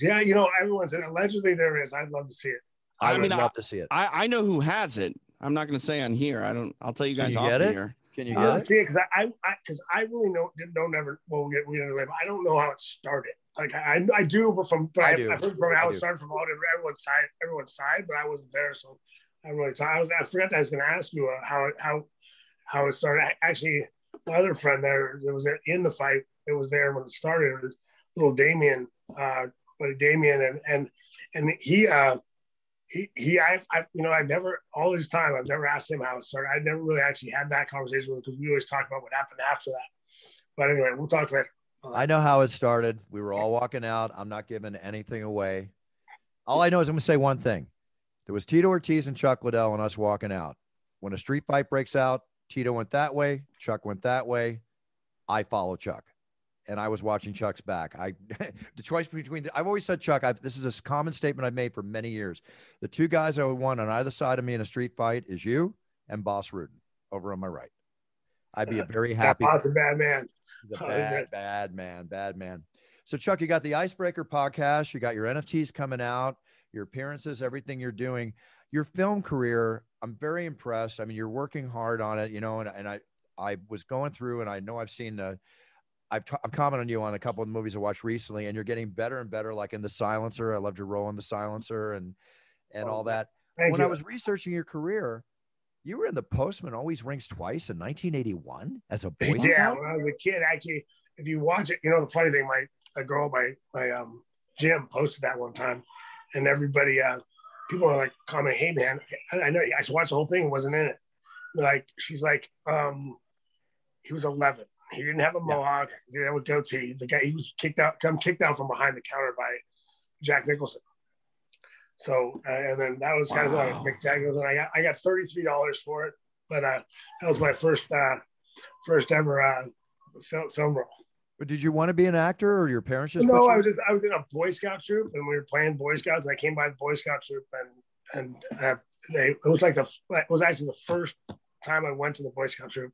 Yeah, you know, everyone said allegedly there is. I'd love to see it. I, I would mean, I- love to see it. I, I know who has it. I'm not going to say on here. I don't. I'll tell you Can guys you off get it? air. Can you get love it? to see it because I, I, because I really know, didn't know never. Well, we get we didn't live. I don't know how it started. Like I, I do, but from, but I I, do. I heard from I how do. it started from all everyone's side, everyone's side, but I wasn't there, so I don't really. Talk. I was, I forgot that I was going to ask you uh, how it, how, how it started. I- Actually, my other friend there, that was in the fight. It was there when it started. It was little Damien, uh, buddy Damien, and and and he, uh, he, he, I, I, you know, I never all this time I've never asked him how it started. I never really actually had that conversation with him because we always talk about what happened after that. But anyway, we'll talk later. I know how it started. We were all walking out. I'm not giving anything away. All I know is I'm going to say one thing. There was Tito Ortiz and Chuck Liddell and us walking out. When a street fight breaks out, Tito went that way, Chuck went that way. I follow Chuck. And I was watching Chuck's back. I the choice between the, I've always said Chuck, I've, this is a common statement I've made for many years. The two guys I would want on either side of me in a street fight is you and Bas Rutten over on my right. I'd be a very happy a bad man. Oh, bad, bad man, bad man. So, Chuck, you got the Icebreaker podcast, you got your NFTs coming out, your appearances, everything you're doing. Your film career, I'm very impressed. I mean, you're working hard on it, you know, and, and I, I was going through and I know I've seen the, I've, t- I've commented on you on a couple of the movies I watched recently, and you're getting better and better, like in The Silencer. I loved your role in The Silencer and, and all that. When you. I was researching your career, you were in The Postman Always Rings Twice in 1981 as a Boy yeah, Scout. when I was a kid, actually, if you watch it, you know the funny thing, my a girl, my my um Jim posted that one time, and everybody, uh people were like comment, "Hey man, I, I know." I just watched the whole thing, wasn't in it. Like she's like, um, he was 11. He didn't have a Yeah. mohawk. He didn't have a goatee. The guy he was kicked out, come kicked out from behind the counter by Jack Nicholson. So uh, and then that was kind Wow. of like Jack Nicholson. I got I got thirty three dollars for it, but uh, that was my first uh, first ever uh, film, film role. But did you want to be an actor, or your parents just? no, I was just I was in a Boy Scout troop, and we were playing Boy Scouts. I came by the Boy Scout troop, and and uh, they it was like the it was actually the first time I went to the Boy Scout troop,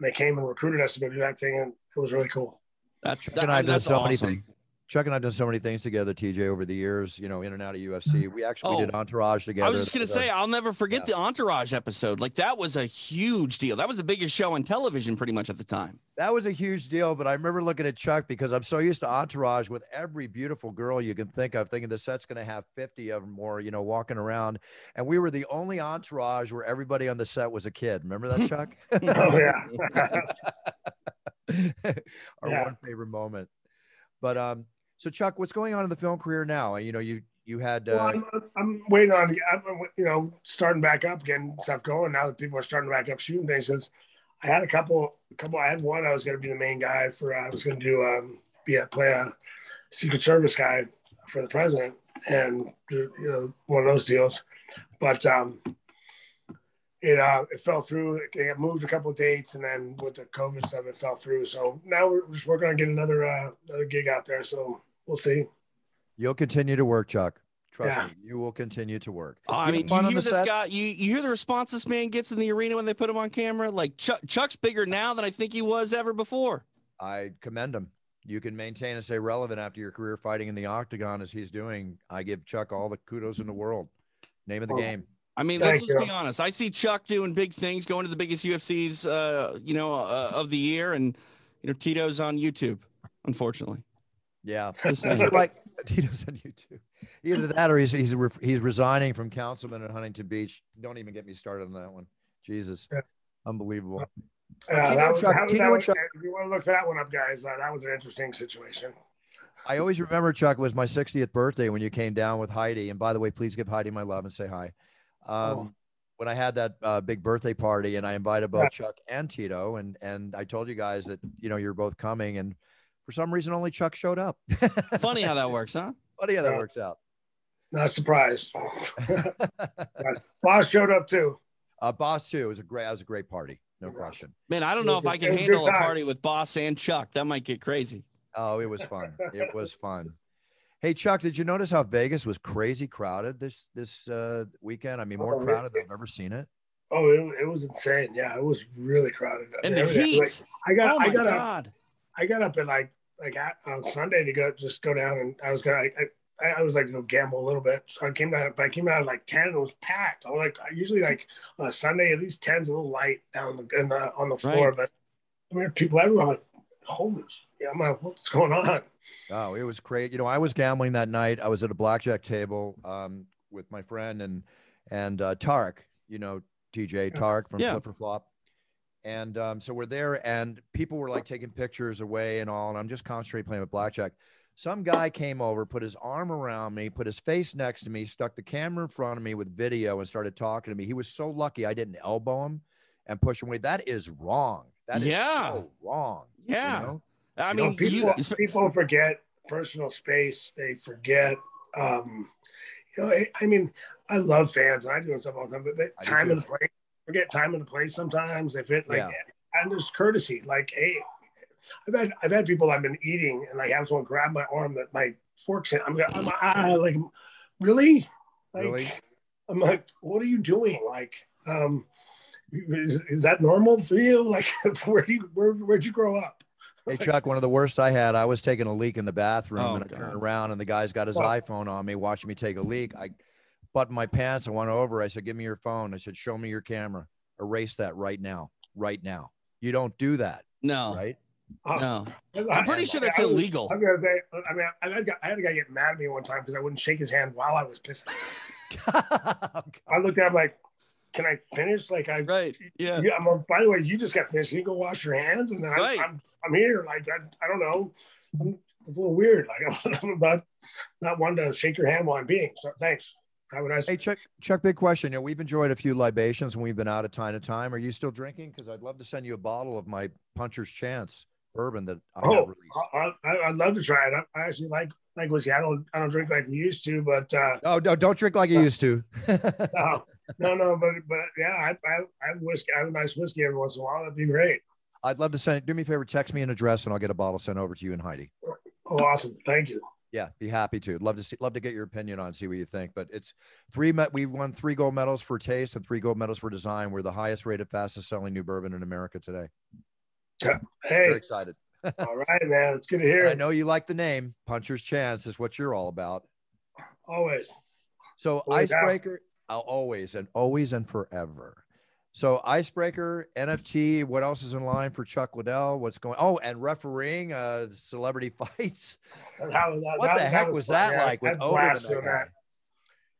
and they came and recruited us to go do that thing, and it was really cool. That's Chuck that, and I've done that's so many things. Chuck and I've done so many things together, TJ, over the years. You know, in and out of UFC. We actually Oh. did Entourage together. I was just gonna uh, say, I'll never forget Yeah. the Entourage episode. Like that was a huge deal. That was the biggest show on television, pretty much at the time. that was a huge deal. But I remember looking at Chuck because I'm so used to Entourage with every beautiful girl you can think of, thinking the set's going to have 50 of them more, you know, walking around. And we were the only Entourage where everybody on the set was a kid. Remember that, Chuck? Oh yeah, our Yeah. one favorite moment. But um, so Chuck, what's going on in the film career now? You know, you you had well, uh, I'm, I'm waiting on I'm, you know starting back up, getting stuff going now that people are starting back up shooting things. 'Cause I had a couple, a couple. I had one. I was going to be the main guy for. I was going to do um, be a play a Secret Service guy for the president, and you know one of those deals. But um, it uh, it fell through. They got moved a couple of dates, and then with the COVID stuff, it fell through. So now we're just working on getting another uh, another gig out there. So we'll see. you'll continue to work, Chuck. Trust Yeah. me, you will continue to work. Oh, I mean, you hear the this sets? guy. You you hear the response this man gets in the arena when they put him on camera. Like Chuck, Chuck's bigger now than I think he was ever before. I commend him. You can maintain and stay relevant after your career fighting in the octagon as he's doing. I give Chuck all the kudos in the world. Name of the Oh. game. I mean, Thank let's just you. be honest. I see Chuck doing big things, going to the biggest UFCs, uh, you know, uh, of the year, and you know, Tito's on YouTube. Unfortunately, Yeah. Just Is saying. it like Tito's on YouTube? Either that or he's he's re- he's resigning from councilman in Huntington Beach. Don't even get me started on that one. Jesus, Yeah. unbelievable. Uh, Tito that was, Chuck- that was- Tito that was- Chuck- if you want to look that one up, guys, uh, that was an interesting situation. I always remember Chuck it was my 60th birthday when you came down with Heidi. And by the way, please give Heidi my love and say hi. Um, Oh. When I had that uh, big birthday party and I invited both Yeah. Chuck and Tito, and and I told you guys that you know you're both coming, and for some reason only Chuck showed up. funny how that works, huh? Funny how that Yeah. works out. Not surprised. Bas showed up too. Uh, Bas too. It was a great. That was a great party. No question. Man, I don't know if I can handle a party with Bas and Chuck. That might get crazy. Oh, it was fun. it was fun. Hey Chuck, did you notice how Vegas was crazy crowded this this uh, weekend? I mean, more oh, crowded than I've ever seen it. Oh, it, it was insane. Yeah, it was really crowded. And the heat. Like, I got. Oh I got God. Up, I got up at like like on Sunday to go just go down and I was gonna. I, I, was like to go gamble a little bit. So I came out, but I came out at like 10 and it was packed. I was like, usually like on a Sunday, at least 10's a little light down the, in the on the floor. Right. But I mean, people everywhere, I'm like, holy, yeah, I'm like, what's going on? Oh, it was great. You know, I was gambling that night. I was at a blackjack table um, with my friend and, and uh, Tarek, you know, TJ Tarek from yeah. Flip Flop. And um, so we're there, and people were like taking pictures away and all. And I'm just concentrating playing with blackjack some guy came over, put his arm around me, put his face next to me, stuck the camera in front of me with video, and started talking to me. He was so lucky I didn't elbow him and push him away. That is wrong. That is yeah. so wrong. Yeah. You know? I mean, you know, people, you, people forget personal space. They forget, um, you know, I mean, I love fans and I do stuff all the time, but time and place, forget time and place sometimes. They fit like, yeah. and there's courtesy. Like, hey, I've had I've had people I've been eating and like have someone grab my arm that my forks in. I'm, I'm ah, like, really? Like, really? I'm like, what are you doing? Like, um, is, is that normal for you? Like, where do you, where where'd you grow up? Hey Chuck, one of the worst I had, I was taking a leak in the bathroom oh, and I God. turned around and the guy's got his iPhone on me watching me take a leak. I buttoned my pants and went over. I said, Give me your phone. I said, Show me your camera. Erase that right now. Right now. You don't do that. No. Right? Oh, no, I'm pretty sure that's I was, illegal. I, mean, I mean, I had, I had a guy get mad at me one time because I wouldn't shake his hand while I was pissing. I looked at him like, "Can I finish?" Like I, right, yeah. I'm, by the way, you just got finished. You go wash your hands, and then right. I, am I'm, I'm here. Like I, I don't know. I'm, it's a little weird. Like I'm about not wanting to shake your hand while I'm being. So thanks. Have a nice. Hey Chuck, Chuck, big question. You know, we've enjoyed a few libations when we've been out of time to time. Are you still drinking? Because I'd love to send you a bottle of my Puncher's Chance bourbon that I oh, have released. I, would love to try it. I, actually like like whiskey. I don't I don't drink like we used to, but uh, oh no, don't drink like you used to. no, no, no, but but yeah, I, I I have whiskey. I have a nice whiskey every once in a while. That'd be great. I'd love to send. It. Do me a favor, text me an address, and I'll get a bottle sent over to you and Heidi. Oh, awesome! Thank you. Yeah, be happy to. Love to see. Love to get your opinion on. See what you think. But it's three. Met. We won three gold medals for taste and three gold medals for design. We're the highest rated, fastest selling new bourbon in America today. Hey, Very excited. all right, man. It's good to hear. I know you like the name Puncher's Chance. Is what you're all about. Always. So always icebreaker. I'll always and always and forever. So icebreaker, NFT. What else is in line for Chuck Liddell? What's going? Oh, and refereeing uh celebrity fights. How, that, what that, the heck was, was that yeah, like with? That that.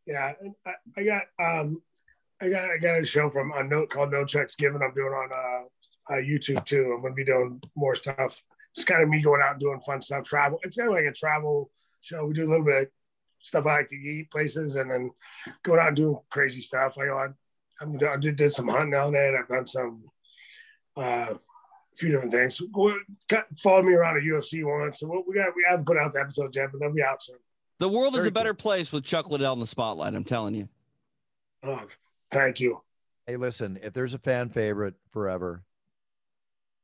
Yeah, I, I, got um, I got I got a show from a note called No Checks Given. I'm doing on uh uh, YouTube too. I'm going to be doing more stuff. It's kind of me going out and doing fun stuff, travel. It's kind of like a travel show. We do a little bit of stuff I like to eat places and then going out and doing crazy stuff. Like I, I'm, I did, did some hunting out there. I've done some, uh, a few different things. Follow me around at UFC once. So we got we haven't put out the episode yet, but they'll be out soon. The world Very is a better cool. place with Chuck Liddell in the spotlight. I'm telling you. Oh, thank you. Hey, listen, if there's a fan favorite forever,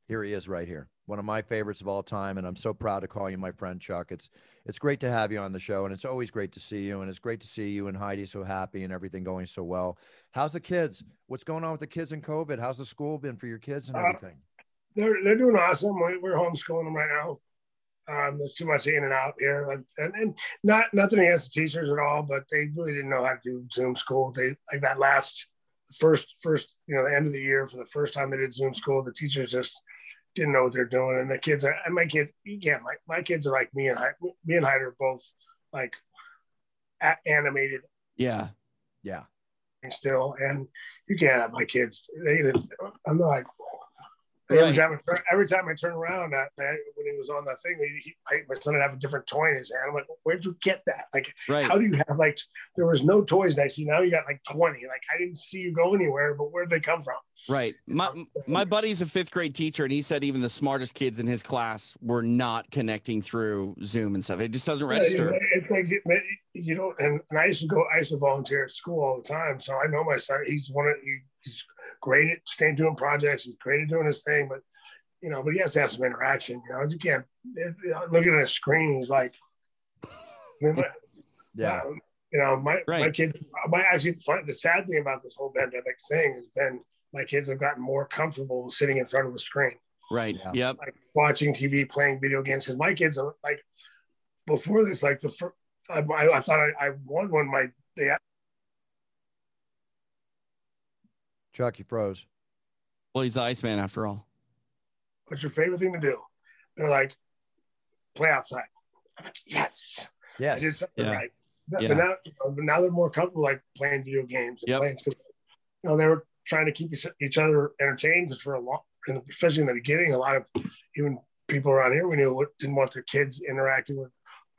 here he is right here one of my favorites of all time and i'm so proud to call you my friend chuck. It's it's great to have you on the show and it's always great to see you and it's great to see you and heidi so happy and everything going so well. How's the kids? What's going on with the kids in covid? How's the school been for your kids and uh, everything? uh, they're they're doing awesome. We're homeschooling them right now. Um, there's too much in and out here and, and not nothing against the teachers at all but they really didn't know how to do zoom school. They like that last first first you know the end of the year for the first time they did zoom school the teachers just didn't know what they're doing. And the kids, are, and my kids, yeah, my, my kids are like me and I, me and Hyde are both like a- animated. Yeah. Yeah. Still, and you can't have my kids. They, I'm like, Every time, I turn, every time I turn around, that, that when he was on that thing, he, he, I, my son would have a different toy in his hand. I'm like, where'd you get that? Like, Right. how do you have like? There was no toys next to you. Now you got like 20. Like, I didn't see you go anywhere, but where'd they come from? Right. My my buddy's a fifth grade teacher, and he said even the smartest kids in his class were not connecting through Zoom and stuff. It just doesn't register. Yeah, It's like it- you know, and, and I used to go. I used to volunteer at school all the time, so I know my son. He's one of he, he's great at staying doing projects. He's great at doing his thing, but you know, but he has to have some interaction. You know, you can't it- looking at a screen. He's like, I mean, my- Yeah. um, you know, my my Right. kids. My actually, fun, the sad thing about this whole pandemic thing has been my kids have gotten more comfortable sitting in front of a screen Right. Yeah. Yep. like watching TV, playing video games. Because my kids are like before this, like the first, I, I, I thought I, I won one. My they Chuck, you froze. Well, he's the Iceman after all. what's your favorite thing to do? They're like play outside. I'm like, yes, I Yes. did something Yeah. right. But, Yeah. but now, you know, now they're more comfortable like playing video games. And Yep. playing, 'cause, you know, they were trying to keep each- each other entertained for a long, and especially in the beginning. A lot of even people around here we knew didn't want their kids interacting with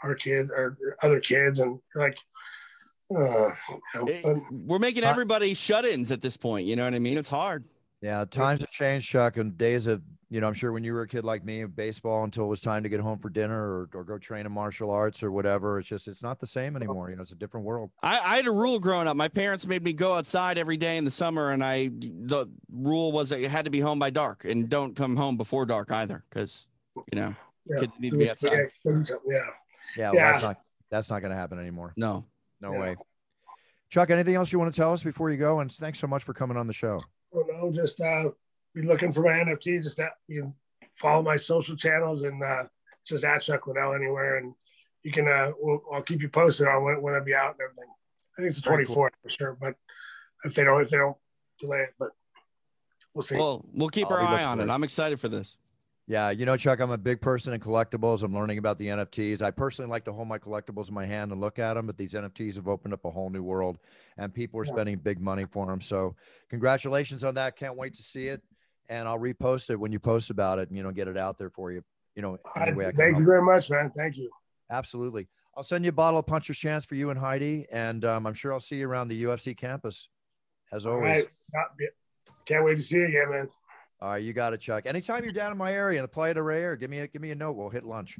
our kids or other kids, and you're like, uh, It- we're making everybody shut-ins at this point. You know what I mean? It's hard. Yeah, times have changed, Chuck, and days of you know, I'm sure when you were a kid like me, baseball until it was time to get home for dinner or, or go train in martial arts or whatever. It's just it's not the same anymore. You know, it's a different world. I, I had a rule growing up. My parents made me go outside every day in the summer, and I the rule was that you had to be home by dark, and don't come home before dark either, because you know yeah, kids need to be outside. Yeah, Yeah, well, Yeah. that's not that's not going to happen anymore. No, No Yeah. way. Chuck, anything else you want to tell us before you go? And thanks so much for coming on the show. well, no, just uh, be looking for my NFT. Just that you can follow my social channels and uh, it's just at Chuck Liddell anywhere, and you can. Uh, we'll, I'll keep you posted on when, when I be out and everything. I think it's the Very twenty cool. for sure, but if they don't, if they don't delay it, but we'll see. well, we'll keep I'll our eye on it. it. I'm excited for this. Yeah, you know, Chuck, I'm a big person in collectibles. I'm learning about the NFTs. I personally like to hold my collectibles in my hand and look at them, but these NFTs have opened up a whole new world and people are Yeah. spending big money for them. So, congratulations on that. Can't wait to see it. And I'll repost it when you post about it and, you know, get it out there for you. You know, I, way I can thank help. you very much, man. Thank you. Absolutely. I'll send you a bottle of Puncher's Chance for you and Heidi. And um, I'm sure I'll see you around the UFC campus as always. right. Can't wait to see you again, man. All right, you got it, Chuck. Anytime you're down in my area in the Playa del Rey, or give me a give me a note. We'll hit lunch.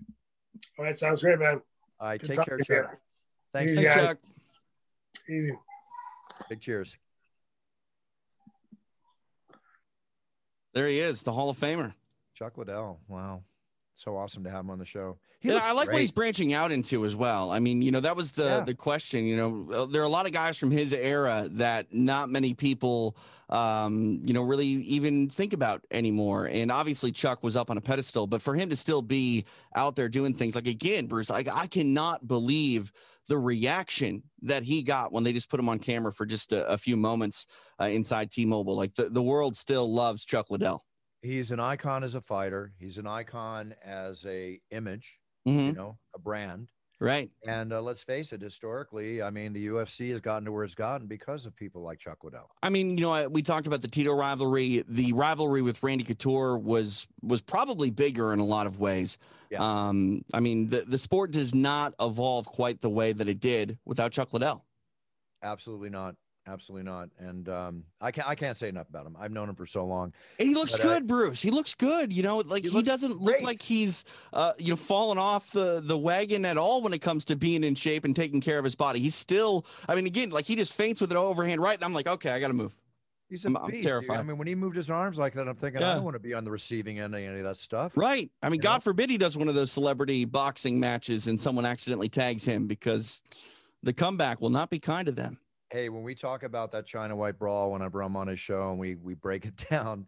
All right, sounds great, man. All right, Good take care, talking to you. Chuck. Thanks. Easy, Thanks. Chuck. Easy. Big cheers. There he is, the Hall of Famer. Chuck Liddell. Wow. So awesome to have him on the show. He And I like what he's branching out into as well. I mean, you know, that was the Yeah. the question. You know, there are a lot of guys from his era that not many people, um, you know, really even think about anymore. And obviously, Chuck was up on a pedestal, but for him to still be out there doing things like again, Bruce, like I cannot believe the reaction that he got when they just put him on camera for just a, a few moments uh, inside T-Mobile. Like the, the world still loves Chuck Liddell. He's an icon as a fighter. He's an icon as a image, Mhm. you know, a brand. Right. And uh, let's face it, historically, I mean, the UFC has gotten to where it's gotten because of people like Chuck Liddell. I mean, you know, I- we talked about the Tito rivalry. The rivalry with Randy Couture was was probably bigger in a lot of ways. Yeah. Um, I mean, the the sport does not evolve quite the way that it did without Chuck Liddell. Absolutely not. Absolutely not. And um, I can't I can't say enough about him. I've known him for so long. And he looks But, uh, good, Bruce. He looks good. You know, like He he, doesn't look like he's uh, you know fallen off the the wagon at all when it comes to being in shape and taking care of his body. He's still. I mean, again, like he just feints with an overhand right, and I'm like, okay, I got to move. He's a I'm- I'm beast. dude. I mean, when he moved his arms like that, I'm thinking I don't want to be on the receiving end of any of that stuff. Right. I mean, You know? God forbid he does one of those celebrity boxing matches and someone accidentally tags him because the comeback will not be kind to them. Hey, when we talk about that China White brawl, whenever I'm on his show and we we break it down,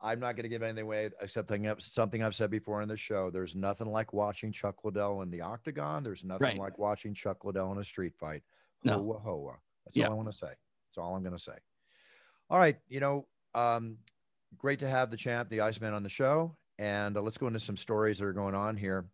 I'm not going to give anything away except thing, something I've said before in the show. There's nothing like watching Chuck Liddell in the octagon. There's nothing Right. like watching Chuck Liddell in a street fight. No. Hoa hoa. That's Yeah. all I want to say. That's all I'm going to say. All right, you know, um, great to have the champ, the Iceman, on the show, and uh, let's go into some stories that are going on here.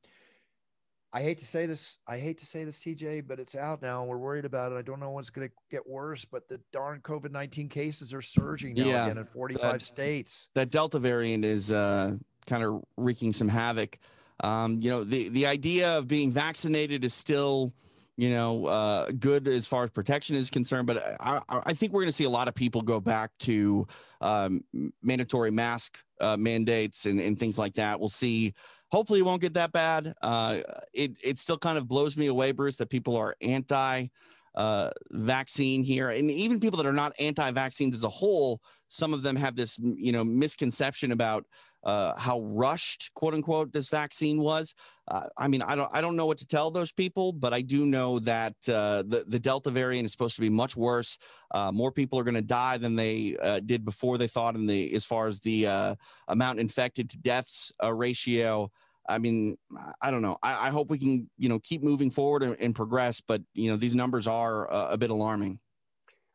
I hate to say this. I hate to say this, TJ, but it's out now. and We're worried about it. I don't know what's going to get worse, but the darn COVID 19 cases are surging now Yeah, again in 45 that- states. that Delta variant is uh, kind of wreaking some havoc. Um, you know, the the idea of being vaccinated is still, you know, uh, good as far as protection is concerned. But I, I I think we're going to see a lot of people go back to um, mandatory mask uh, mandates and, and things like that. We'll see. Hopefully, it won't get that bad. Uh, it it still kind of blows me away, Bruce, that people are anti uh, vaccine here, and even people that are not anti-vaccines as a whole. Some of them have this, you know, misconception about uh, how rushed, quote unquote, this vaccine was. Uh, I mean, I don't, I don't know what to tell those people, but I do know that uh, the the Delta variant is supposed to be much worse. Uh, more people are going to die than they uh, did before they thought. In the as far as the uh, amount infected to deaths ratio. I mean, I- don't know. I, I hope we can, you know, keep moving forward and, and progress. But you know, these numbers are uh, a bit alarming.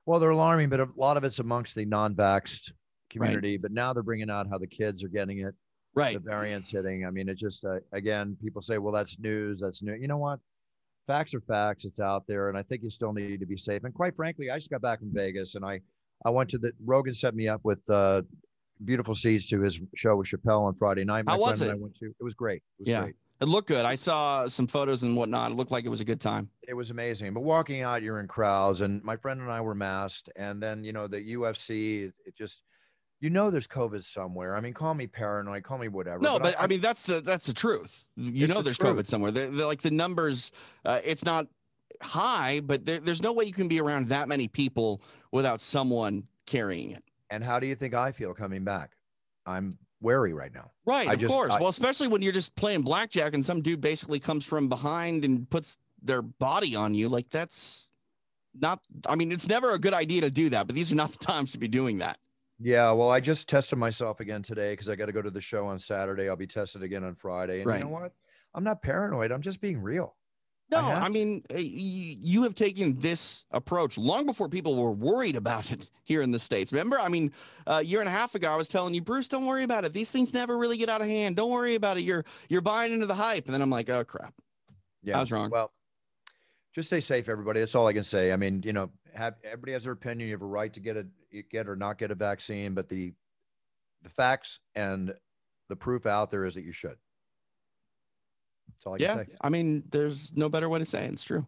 Well, they're alarming, but a lot of it's amongst the non vaxxed community. But now they're bringing out how the kids are getting it, Right. the variants hitting. I mean, it just, uh, again, people say, well, that's news. That's new. You know what? Facts are facts. It's out there. And I think you still need to be safe. And quite frankly, I just got back from Vegas and I, I went to the, Rogan set me up with, uh, beautiful seats to his show with Chappelle on Friday night. My How was it? I went to, it was great. It was Yeah. great. It looked good. I saw some photos and whatnot. It looked like it was a good time. it was amazing. But walking out, you're in crowds, and my friend and I were masked. And then, you know, the UFC, it, just, you know, there's COVID somewhere. I mean, call me paranoid, call me whatever. No, but I, mean that's the that's the truth. You know, the there's truth. COVID somewhere. They're, they're like the numbers. Uh, it's not high, but there, there's no way you can be around that many people without someone carrying it. And how do you think I feel coming back? I'm wary right now. Right, I of just- course. I- well, especially when you're just playing blackjack and some dude basically comes from behind and puts their body on you. Like that's not. I mean, it's never a good idea to do that. But these are not the times to be doing that. Yeah, well, I just tested myself again today because I got to go to the show on Saturday. I'll be tested again on Friday. And Right. you know what? I'm not paranoid. I'm just being real. I No, have I, mean, uh, you have taken this approach long before people were worried about it here in the States. Remember, I mean, a year and a half ago, I was telling you, Bruce, don't worry about it. These things never really get out of hand. Don't worry about it. You're you're buying into the hype. And then I'm like, oh, crap. Yeah, I was wrong. Well, just stay safe, everybody. That's all I can say. I mean, you know, have everybody has their opinion. You have a right to get a get or not get a vaccine, but the the facts and the proof out there is that you should. That's all I can yeah. say. I mean, there's no better way to say it. It's true.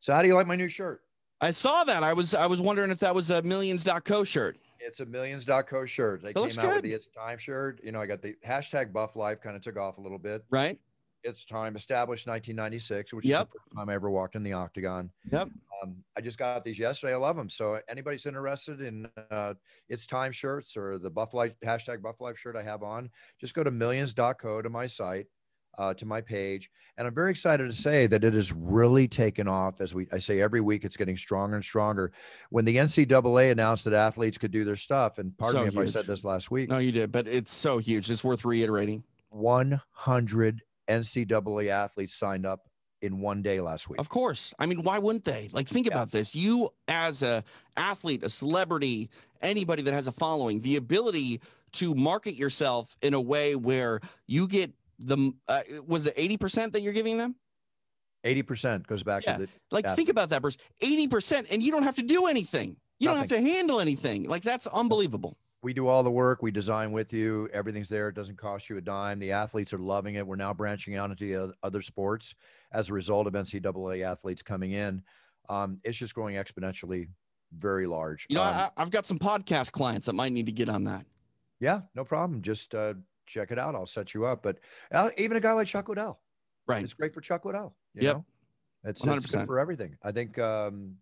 So, how do you like my new shirt? I saw that. I was I was wondering if that was a millions.co shirt. It's a millions.co shirt. They It came looks out with good. the It's Time shirt. You know, I got the hashtag Buff Life kind of took off a little bit. Right? It's Time, established 1996, which Yep. is the first time I ever walked in the octagon. Yep. Um, I just got these yesterday. I love them. So anybody's interested in uh, it's time shirts or the Buff Life hashtag Buff Life shirt I have on, just go to millions.co to my site, uh, to my page. And I'm very excited to say that it has really taken off. As we I say every week, it's getting stronger and stronger. When the NCAA announced that athletes could do their stuff, and pardon So me if I said this last week, No, you did, but it's so huge. It's worth reiterating. 100 NCAA athletes signed up in one day last week. Of course. I mean, why wouldn't they? Like, think Yeah. about this. You, as a athlete, a celebrity, anybody that has a following, the ability to market yourself in a way where you get the uh, was it eighty percent that you're giving them? 80% goes back Yeah. to the Like, think about that, Bruce. Eighty percent, and you don't have to do anything. You don't have to handle anything. Like, that's unbelievable. we do all the work we design with you everything's there it doesn't cost you a dime the athletes are loving it we're now branching out into the other sports as a result of ncaa athletes coming in um, it's just growing exponentially very large You know, Um, I, I've got some podcast clients that might need to get on that. yeah no problem just uh, check it out i'll set you up but uh, even a guy like chuck Liddell, Right. it's great for chuck Liddell, you Yep. know it's, it's 100%. good for everything i think um,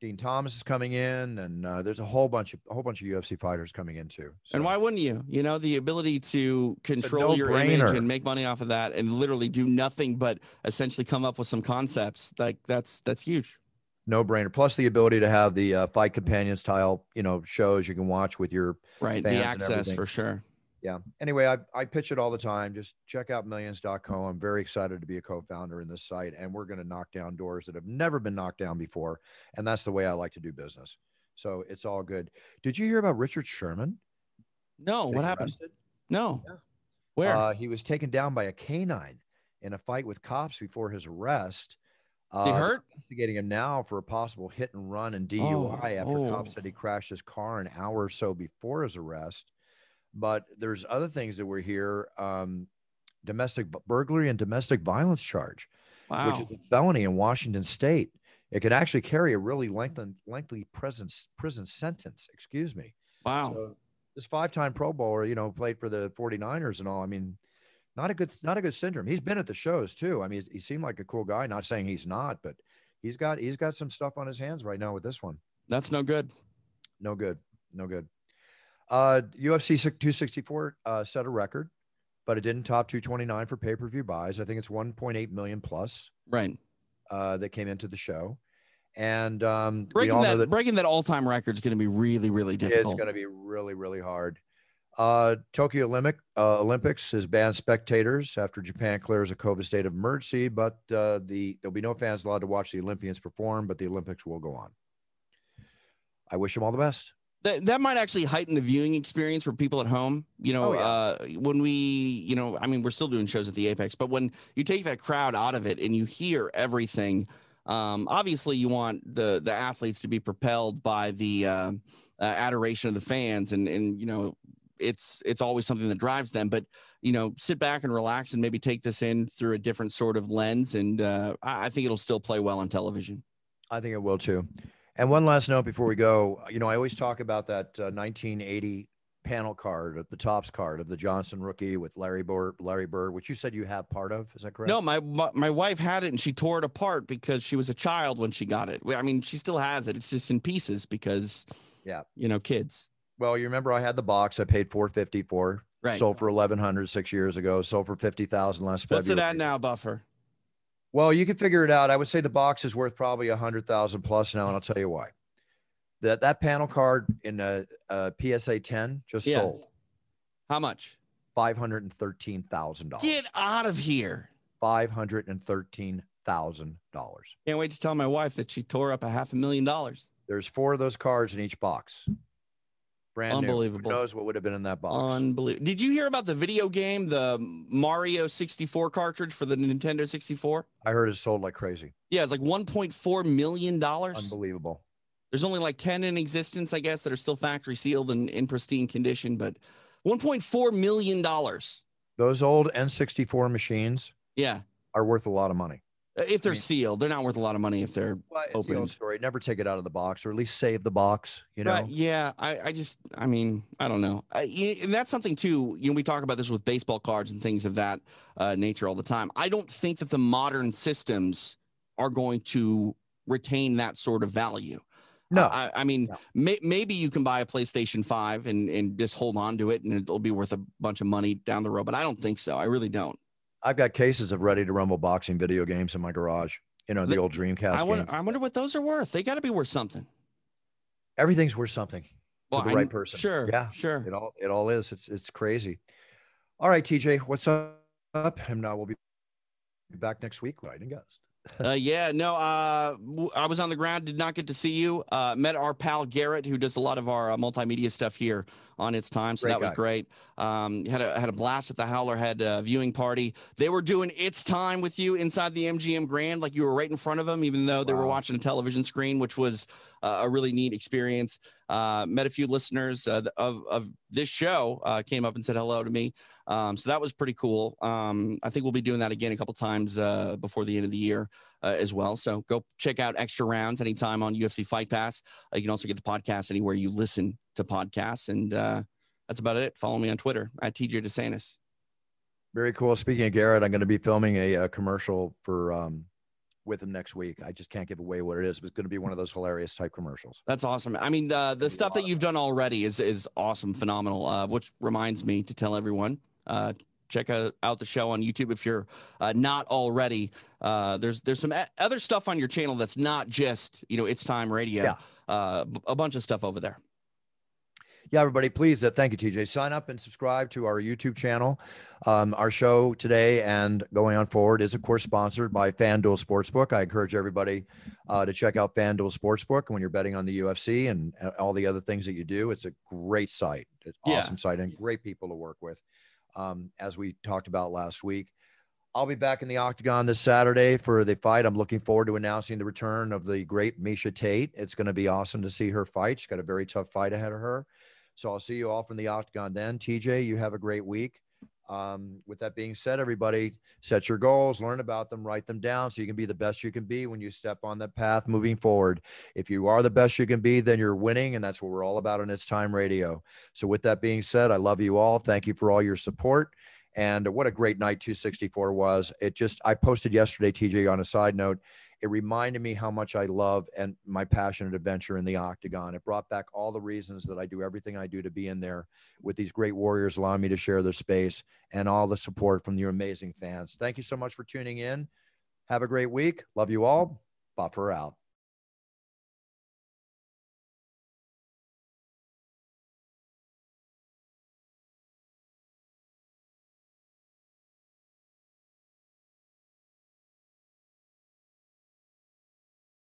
dean thomas is coming in and uh, there's a whole bunch of a whole bunch of ufc fighters coming in too And why wouldn't you? You know, the ability to control your image and make money off of that and literally do nothing but essentially come up with some concepts. Like that's that's huge. no brainer. Plus the ability to have the uh, fight companion style, you know, shows you can watch with your Right. The access for sure. Yeah. Anyway, I, I pitch it all the time. Just check out millions.co. I'm very excited to be a co-founder in this site, and we're going to knock down doors that have never been knocked down before, and that's the way I like to do business. So it's all good. Did you hear about Richard Sherman? No, what happened? arrested? No. Yeah. Where? Uh, he was taken down by a canine in a fight with cops before his arrest. Uh, they hurt? Investigating him now for a possible hit and run and DUI oh, after oh. cops said he crashed his car an hour or so before his arrest. But there's other things that were here um, domestic burglary and domestic violence charge, wow. which is a felony in Washington state. It can actually carry a really lengthy, lengthy prison, prison sentence. Excuse me. Wow. So this five-time Pro Bowler, you know, played for the 49ers and all. I mean, not a good, not a good syndrome. He's been at the shows too. I mean, he seemed like a cool guy. Not saying he's not, but he's got he's got some stuff on his hands right now with this one. That's no good. No good. No good. Uh, UFC 264 uh, set a record, but it didn't top 229 for pay per view buys. I think it's 1.8 million plus. Right. Uh, that came into the show. And um, breaking that, that, breaking that all time record is going to be really, really difficult. It's going to be really, really hard. Uh, Tokyo Olympic uh, Olympics has banned spectators after Japan clears a COVID state of emergency, but uh, the there'll be no fans allowed to watch the Olympians perform, but the Olympics will go on. I wish them all the best. That, that might actually heighten the viewing experience for people at home. You know, oh, yeah. uh, when we, you know, I mean, we're still doing shows at the Apex, but when you take that crowd out of it and you hear everything, um, obviously you want the the athletes to be propelled by the uh, uh, adoration of the fans, and and you know, it's it's always something that drives them. But you know, sit back and relax and maybe take this in through a different sort of lens, and uh, I, I think it'll still play well on television. I think it will too. And one last note before we go, you know, I always talk about that uh, 1980 panel card of the Topps card of the Johnson rookie with Larry Bird, Larry Bird, which you said you have part of. Is that correct? No, my my wife had it and she tore it apart because she was a child when she got it. I mean, she still has it. It's just in pieces because, yeah, you know, kids. Well, you remember I had the box. I paid 450 for. Right. Sold for 1100 six years ago. Sold for 50,000 last February. What's it at now, Buffer? Well, you can figure it out. I would say the box is worth probably a hundred thousand plus now, and I'll tell you why. That that panel card in a, a PSA 10 just yeah. sold. How much? Five hundred and thirteen thousand dollars. Get out of here. Five hundred and thirteen thousand dollars. Can't wait to tell my wife that she tore up a half a million dollars. There's four of those cards in each box. Brand Unbelievable. New. Who knows what would have been in that box? Unbelievable. Did you hear about the video game, the Mario 64 cartridge for the Nintendo 64? I heard it sold like crazy. Yeah, it's like 1.4 million dollars. Unbelievable. There's only like 10 in existence, I guess, that are still factory sealed and in pristine condition, but 1.4 million dollars. Those old N64 machines, yeah, are worth a lot of money. Uh, if they're I mean, sealed, they're not worth a lot of money if they're well, open. Story. Never take it out of the box, or at least save the box. You know. Yeah. I, I just, I mean, I don't know. I, and that's something too. You know, we talk about this with baseball cards and things of that uh, nature all the time. I don't think that the modern systems are going to retain that sort of value. No, I, I mean, no. May, maybe you can buy a PlayStation 5 and, and just hold on to it and it'll be worth a bunch of money down the road, but I don't think so. I really don't. I've got cases of ready to rumble boxing video games in my garage. You know, the, the old Dreamcast. I wonder, I wonder what those are worth. They got to be worth something. Everything's worth something well, to the right person. Sure. Yeah. Sure. It all, it all is. It's, it's crazy. All right, TJ, what's up? And now we'll be back next week. Right, and guest uh, yeah, no, uh, I was on the ground, did not get to see you. Uh, met our pal Garrett, who does a lot of our uh, multimedia stuff here on its time. So great that guy. was great. Um, had a had a blast at the Howler Head uh, viewing party. They were doing its time with you inside the MGM Grand, like you were right in front of them, even though they wow. were watching a television screen, which was a really neat experience. Uh, met a few listeners uh, of of this show, uh, came up and said hello to me. Um, so that was pretty cool. Um, I think we'll be doing that again a couple times before the end of the year as well. So go check out extra rounds anytime on UFC Fight Pass. you can also get the podcast anywhere you listen to podcasts. And that's about it. Follow me on Twitter at TJ DeSantis. Very cool. Speaking of Garrett, I'm going to be filming a, a commercial for um, with him next week. I just can't give away what it is, but it's going to be one of those hilarious type commercials. That's awesome. I mean, the the stuff that you've done already is is awesome, phenomenal. Uh, which reminds me to tell everyone. Uh, check out the show on YouTube if you're uh, not already. Uh, there's there's some other stuff on your channel that's not just you know it's time radio. Yeah. Uh, a bunch of stuff over there yeah, everybody, please, uh, thank you, TJ. Sign up and subscribe to our YouTube channel. Um, our show today and going on forward is, of course, sponsored by FanDuel Sportsbook. I encourage everybody uh, to check out FanDuel Sportsbook when you're betting on the UFC and uh, all the other things that you do. It's a great site, it's yeah. awesome site, and great people to work with, um, as we talked about last week. I'll be back in the octagon this Saturday for the fight. I'm looking forward to announcing the return of the great Miesha Tate. It's going to be awesome to see her fight. She's got a very tough fight ahead of her. So I'll see you all from the octagon then. TJ, you have a great week. Um, with that being said, everybody set your goals, learn about them, write them down so you can be the best you can be when you step on that path moving forward. If you are the best you can be, then you're winning. And that's what we're all about on It's Time Radio. So, with that being said, I love you all. Thank you for all your support. And what a great night 264 was. It just, I posted yesterday, TJ, on a side note, it reminded me how much I love and my passionate adventure in the octagon. It brought back all the reasons that I do everything I do to be in there with these great warriors allowing me to share their space and all the support from your amazing fans. Thank you so much for tuning in. Have a great week. Love you all. Buffer out.